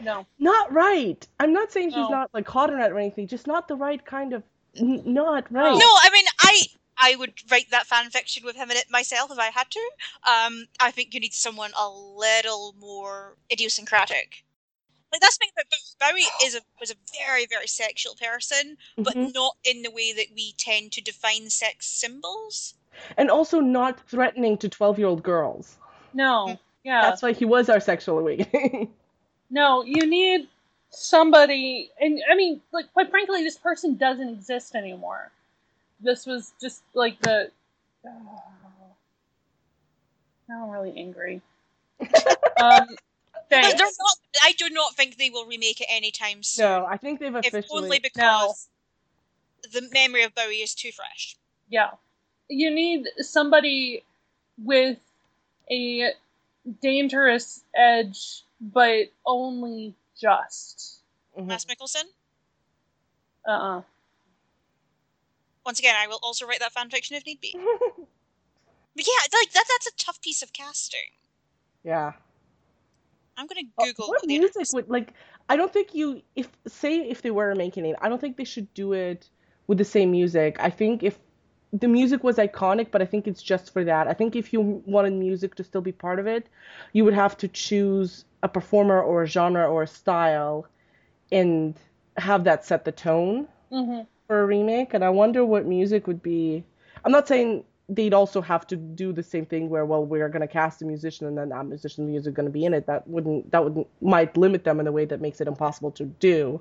No. Not right. I'm not saying she's No. not like hot or or anything, just not the right kind of n- not right. No, I mean I I would write that fan fiction with him in it myself if I had to. Um, I think you need someone a little more idiosyncratic. Like that's the thing about Bowie. Bowie is a was a very very sexual person, but Mhm. not in the way that we tend to define sex symbols. And also not threatening to 12-year-old girls. No. Yeah. That's why he was our sexual awakening. No, you need somebody, and I mean, like, quite frankly, this person doesn't exist anymore. This was just like the. now I'm really angry. um, They're thanks. they're not. I do not think they will remake it anytime soon. no, I think they've if officially only because the memory of Bowie is too fresh. Yeah. You need somebody with a dangerous edge, but only just. Mhm. Mads Mikkelsen. Uh uh Once again, I will also write that fan fiction if need be. But yeah, like that. That's a tough piece of casting. Yeah. I'm gonna Uh, Google what what the music would like? I don't think you if say if they were making it, I don't think they should do it with the same music. I think if the music was iconic, but I think it's just for that. I think if you wanted music to still be part of it, you would have to choose a performer or a genre or a style, and have that set the tone hmm for a remake. And I wonder what music would be. I'm not saying they'd also have to do the same thing where well we're going to cast a musician and then that musician's music going to be in it. That wouldn't that would might limit them in a way that makes it impossible to do.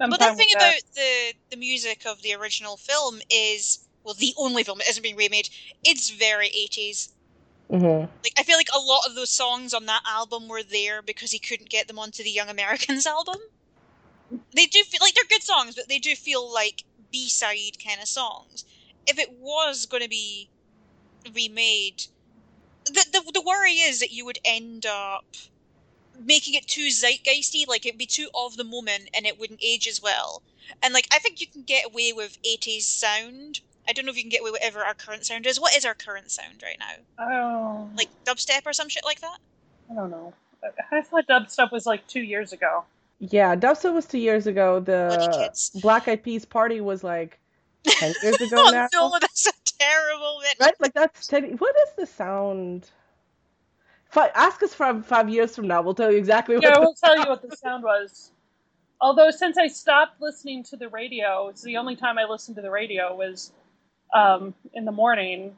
I'm but fine the thing with that. about the the music of the original film is well the only film that isn't being remade it's very 80s hmm like i feel like a lot of those songs on that album were there because he couldn't get them onto the young americans album. They do feel like they're good songs but they do feel like b-side kind of songs. If it was going to be remade the, the the worry is that you would end up making it too zeitgeisty, like it'd be too of the moment and it wouldn't age as well. And like I think you can get away with 80s sound. I don't know if you can get away with whatever our current sound is. What is our current sound right now? Oh, Like dubstep or some shit like that? I don't know. I- I thought dubstep was like two years ago. Yeah, Dubstep was two years ago. The. Black Eyed Peas party was like ten years ago oh now. no, that's a terrible bit. Right? Like that's ten. What is the sound? Ask us from five years from now. We'll tell you exactly what. Yeah, will tell you what the sound was. Although since I stopped listening to the radio, it's the only time I listened to the radio was um, in the morning,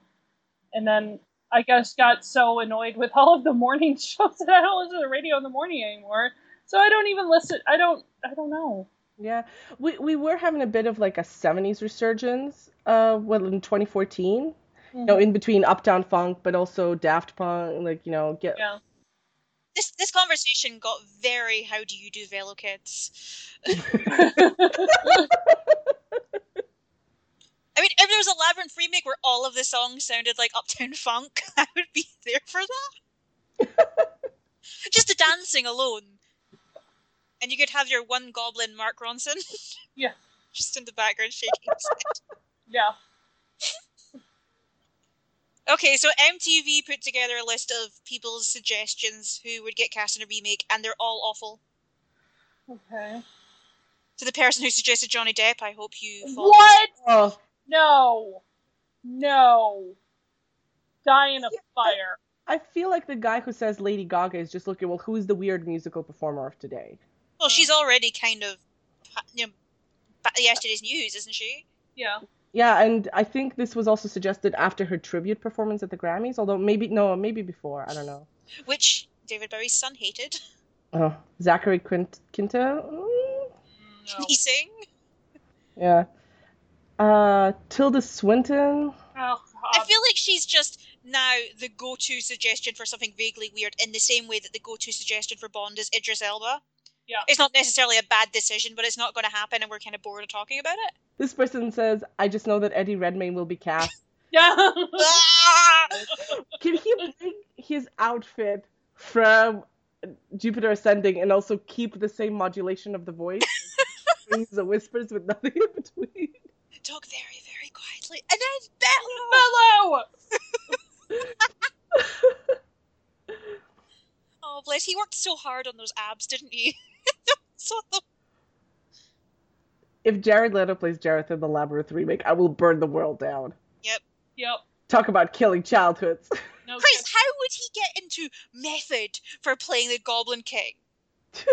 and then I guess got so annoyed with all of the morning shows that I don't listen to the radio in the morning anymore. So I don't even listen. I don't. I don't know. Yeah, we we were having a bit of like a '70s resurgence. Uh, well, in 2014, Mm-hmm. you know, in between Uptown Funk, but also Daft Punk, like you know, get Yeah. This this conversation got very how do you do Velo Kids? I mean, if there was a Labyrinth remake where all of the songs sounded like Uptown Funk, I would be there for that. Just the dancing alone. And you could have your one goblin, Mark Ronson. Yeah. Just in the background shaking his head. yeah. Okay, so MTV put together a list of people's suggestions who would get cast in a remake, and they're all awful. Okay. To the person who suggested Johnny Depp, I hope you fall. What? oh, No. No. Die in a fire. I feel like the guy who says Lady Gaga is just looking. Well, who's the weird musical performer of today? Well, she's already kind of, you know, yesterday's news, isn't she? Yeah. Yeah, and I think this was also suggested after her tribute performance at the Grammys. Although maybe no, maybe before. I don't know. Which David Bowie's son hated. Oh, Zachary Quint- Quinto. Mm, No. He sing? yeah. Uh, Tilda Swinton. Oh, I feel like she's just now the go-to suggestion for something vaguely weird, in the same way that the go-to suggestion for Bond is Idris Elba. Yeah. It's not necessarily a bad decision, but it's not going to happen, and we're kind of bored of talking about it. This person says, "I just know that Eddie Redmayne will be cast." Yeah. Ah! Can he bring his outfit from Jupiter Ascending and also keep the same modulation of the voice? Brings the whispers with nothing in between. Talk very, very quietly, and then Bello. Bellow! Oh, bless. He worked so hard on those abs, didn't he? So the If Jared Leto plays Jareth in the Labyrinth remake, I will burn the world down. Yep. Yep. Talk about killing childhoods. No Chris, how would he get into method for playing the Goblin King? He'd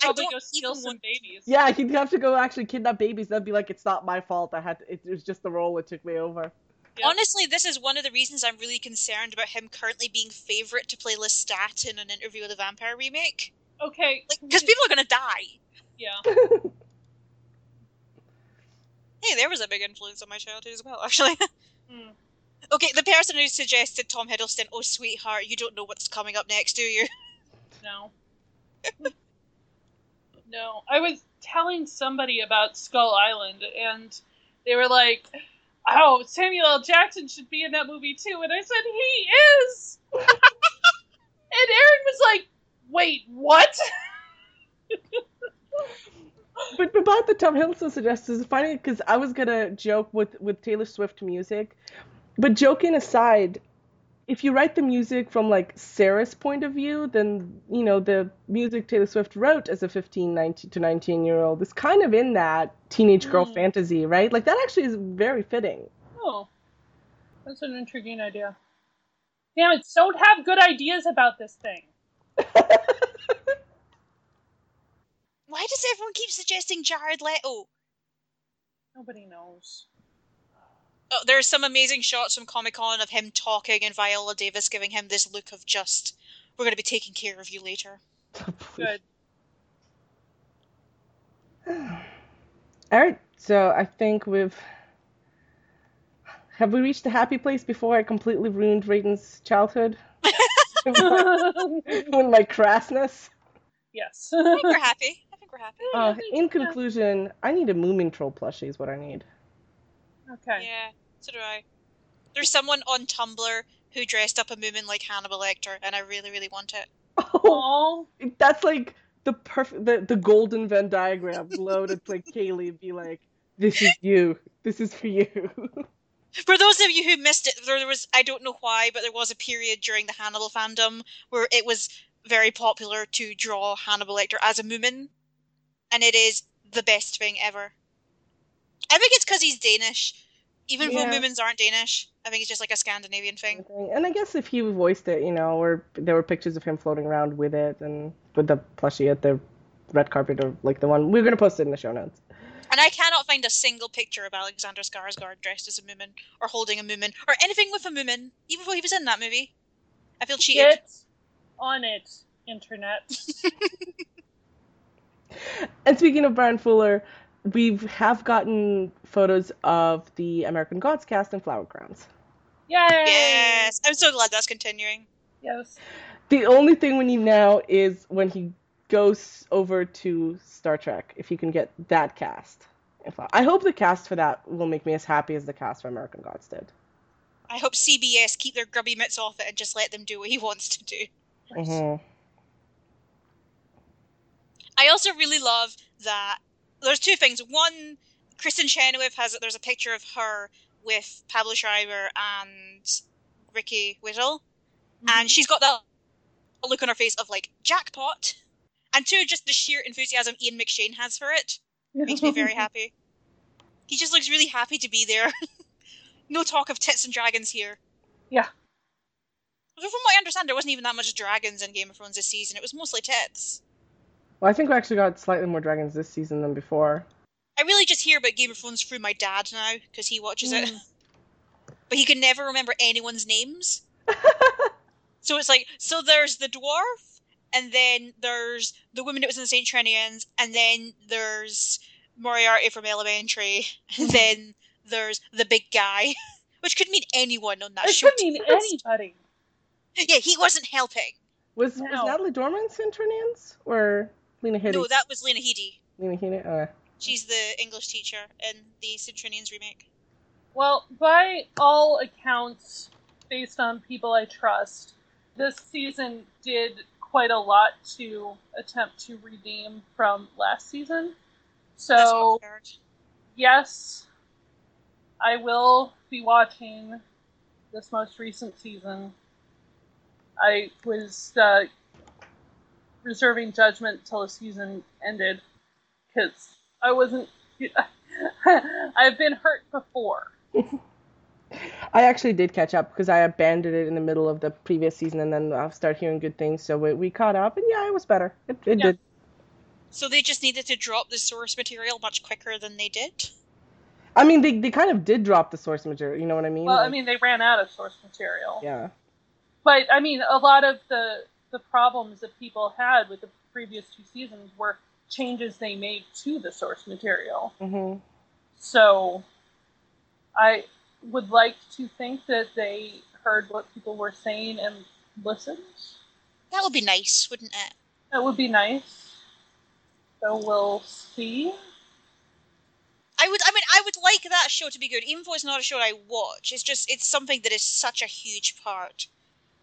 probably don't go steal even some want- babies. yeah, he'd have to go actually kidnap babies. That'd be like, it's not my fault. I had to, it, was just the role that took me over. Yep. Honestly, this is one of the reasons I'm really concerned about him currently being favourite to play Lestat in an interview with a vampire remake. Okay. Like, because people are gonna die. Yeah. Hey, there was a big influence on my childhood as well, actually. Hmm. okay, the person who suggested Tom Hiddleston, oh sweetheart, you don't know what's coming up next, do you? No. no. I was telling somebody about Skull Island, and they were like, "Oh, Samuel L. Jackson should be in that movie too," and I said, "He is." and Aaron was like, "Wait, what?" But about the Tom Hiddleston suggestions, it's funny because I was gonna joke with with Taylor Swift music, but joking aside, if you write the music from like Sarah's point of view, then you know the music Taylor Swift wrote as a 15, 19 to 19 year old is kind of in that teenage girl Mm. fantasy, right? Like that actually is very fitting. Oh, that's an intriguing idea. Damn it! Don't have good ideas about this thing. Why does everyone keep suggesting Jared Leto? Nobody knows. Oh, there's some amazing shots from Comic Con of him talking and Viola Davis giving him this look of just, we're going to be taking care of you later. Good. All right, so I think we've have we reached the happy place before I completely ruined Rayden's childhood with my crassness. yes. I think we're happy. I think we're happy. Uh, in conclusion, I need a Moomin Troll plushie. Is what I need. okay. Yeah, so do I. There's someone on Tumblr who dressed up a Moomin like Hannibal Lecter, and I really, really want it. Oh, that's like the perfect the, the golden Venn diagram loaded like Kaylee be like, "This is you. This is for you." For those of you who missed it, there was, I don't know why, but there was a period during the Hannibal fandom where it was very popular to draw Hannibal Lecter as a Moomin, and it is the best thing ever. I think it's because he's Danish. Even Yeah. though Moomins aren't Danish, I think it's just like a Scandinavian thing. And I guess if he voiced it, you know, or there were pictures of him floating around with it and with the plushie at the red carpet or like the one we're gonna post it in the show notes. And I cannot find a single picture of Alexander Skarsgård dressed as a Moomin, or holding a Moomin, or anything with a Moomin, even though he was in that movie. I feel cheated. get on it, internet. And speaking of Bryan Fuller, we have gotten photos of the American Gods cast in Flower Crowns. Yay! Yes, I'm so glad that's continuing. Yes. The only thing we need now is when he goes over to Star Trek, if you can get that cast. in Flower- I hope the cast for that will make me as happy as the cast for American Gods did. I hope CBS keep their grubby mitts off it and just let them do what he wants to do. Mhm. I also really love that there's two things. One, Kristin Chenoweth has there's a picture of her with Pablo Schreiber and Ricky Whittle, and she's got that look on her face of like jackpot. And two, just the sheer enthusiasm Ian McShane has for it makes me very happy. He just looks really happy to be there. no talk of tits and dragons here. Yeah. Although From what I understand, there wasn't even that much dragons in Game of Thrones this season. It was mostly tits. Well, I think we actually got slightly more dragons this season than before. I really just hear about Game of Thrones through my dad now because he watches it, Mm. but he can never remember anyone's names. so it's like, so there's the dwarf, and then there's the woman that was in the Saint Trinians, and then there's Moriarty from Elementary, and then there's the big guy, which could mean anyone on that It show. could mean anybody. Yeah, he wasn't helping. Was, No. was Natalie Dormer Centurions or Lena Headey? No, that was Lena Headey. Lena Headey. Uh, She's the English teacher in the St Trinian's remake. Well, by all accounts, based on people I trust, this season did quite a lot to attempt to redeem from last season. So, yes, I will be watching this most recent season. I was uh, reserving judgment till the season ended because I wasn't. I've been hurt before. I actually did catch up because I abandoned it in the middle of the previous season, and then I started hearing good things, so we, we caught up, and yeah, it was better. It, it Yeah. did. So they just needed to drop the source material much quicker than they did. I mean, they, they kind of did drop the source material. You know what I mean? Well, I mean, they ran out of source material. yeah. But I mean, a lot of the the problems that people had with the previous two seasons were changes they made to the source material. hmm So I would like to think that they heard what people were saying and listened. That would be nice, wouldn't it? That would be nice. So we'll see. I would. I mean, I would like that show to be good, even though it's not a show I watch. It's just it's something that is such a huge part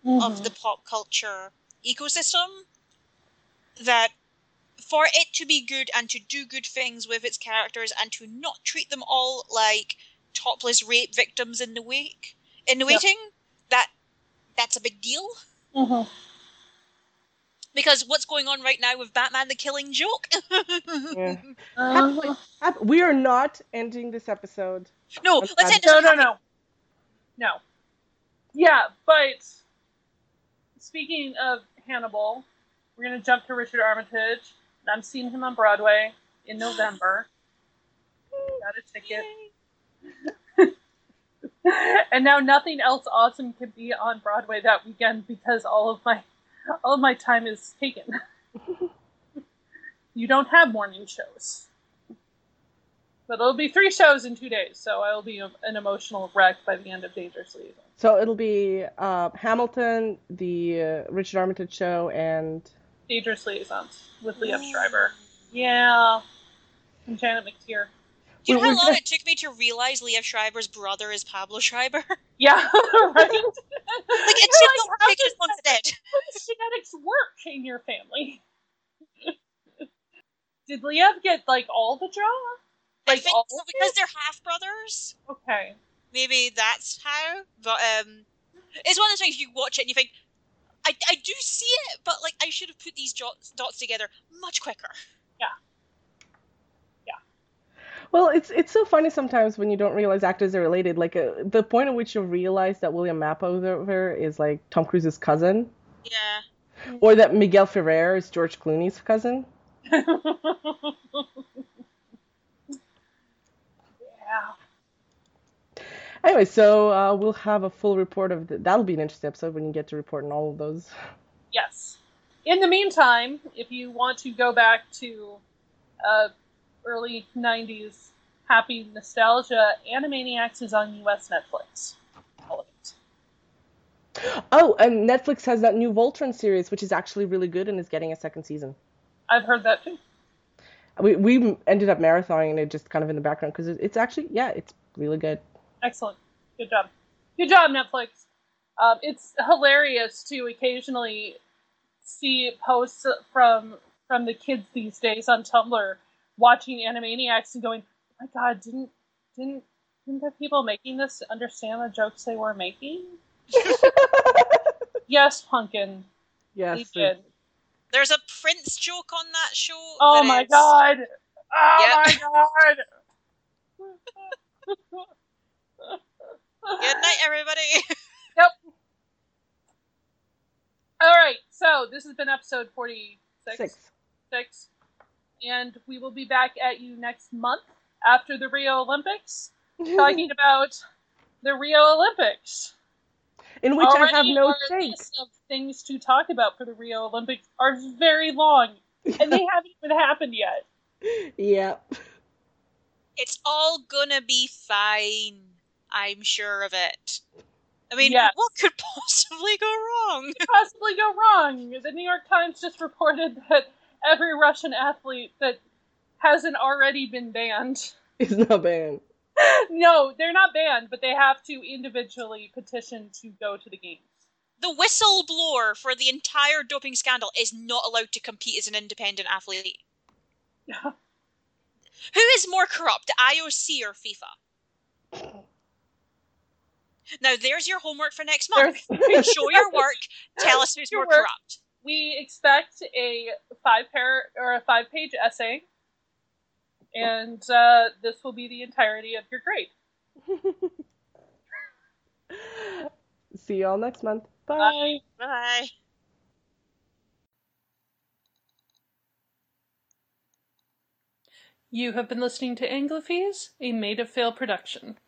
of mm-hmm. the pop culture ecosystem that for it to be good and to do good things with its characters and to not treat them all like topless rape victims in the wake in the Yep. waiting that that's a big deal. Mhm. Because what's going on right now with Batman the Killing Joke? Yeah. Uh, Hap- We are not ending this episode. no, let's end no, no, no, no. Yeah, but speaking of Hannibal, we're gonna jump to Richard Armitage. And I'm seeing him on Broadway in November. Got a ticket. and now nothing else awesome can be on Broadway that weekend because all of my all of my time is taken. you don't have morning shows. But it'll be three shows in two days, so I'll be a- an emotional wreck by the end of Dangerous Liaison. So it'll be uh, Hamilton, the uh, Richard Armitage show, and Dangerous Liaisons with Liev Schreiber. Yeah. And Janet McTeer. Do you know how long gonna- it took me to realize Liev Schreiber's brother is Pablo Schreiber? Yeah, right? it like, not how take does as long as it did. Genetics work in your family? Did Liev get like all the draw? I Like think all so because it? they're half brothers. Okay. Maybe that's how. But um, it's one of those things you watch it and you think, I, I do see it, but like I should have put these dots, dots together much quicker. Well, it's it's so funny sometimes when you don't realize actors are related. Like uh, the point at which you realize that William Mapother is like Tom Cruise's cousin, Yeah. or that Miguel Ferrer is George Clooney's cousin. yeah. Anyway, so uh, we'll have a full report of the, that'll be an interesting episode when you get to report on all of those. Yes. In the meantime, if you want to go back to uh, early 90s happy nostalgia, Animaniacs is on US Netflix. Oh, and Netflix has that new Voltron series, which is actually really good and is getting a second season. I've heard that too. We we ended up marathoning it just kind of in the background because it's actually yeah, it's really good. Excellent. Good job. Good job, Netflix. Um, it's hilarious to occasionally see posts from from the kids these days on Tumblr watching Animaniacs and going, "Oh my God, didn't didn't didn't the people making this understand the jokes they were making?" yes, Pumpkin. Yes, they did. There's a Prince joke on that show. Oh that my is- God. Oh Yep. my God. Good night, everybody. Yep. All right, so this has been episode 46. six. six. And we will be back at you next month after the Rio Olympics, talking about the Rio Olympics. in which I have no our stake. of things to talk about for the Rio Olympics are very long, and they haven't even happened yet. Yeah. It's all gonna be fine. I'm sure of it. I mean, Yes. what could possibly go wrong? Possibly go wrong. The New York Times just reported that every Russian athlete that hasn't already been banned It's not banned. no, they're not banned, but they have to individually petition to go to the games. The whistleblower for the entire doping scandal is not allowed to compete as an independent athlete. Who is more corrupt, IOC or FIFA? Now, there's your homework for next month. Show your work. Tell us who's Your more work. corrupt. We expect a five pair or a five page essay, and uh, this will be the entirety of your grade. See you all next month. Bye. Bye. Bye. You have been listening to Anglophies, a Made of Fail production.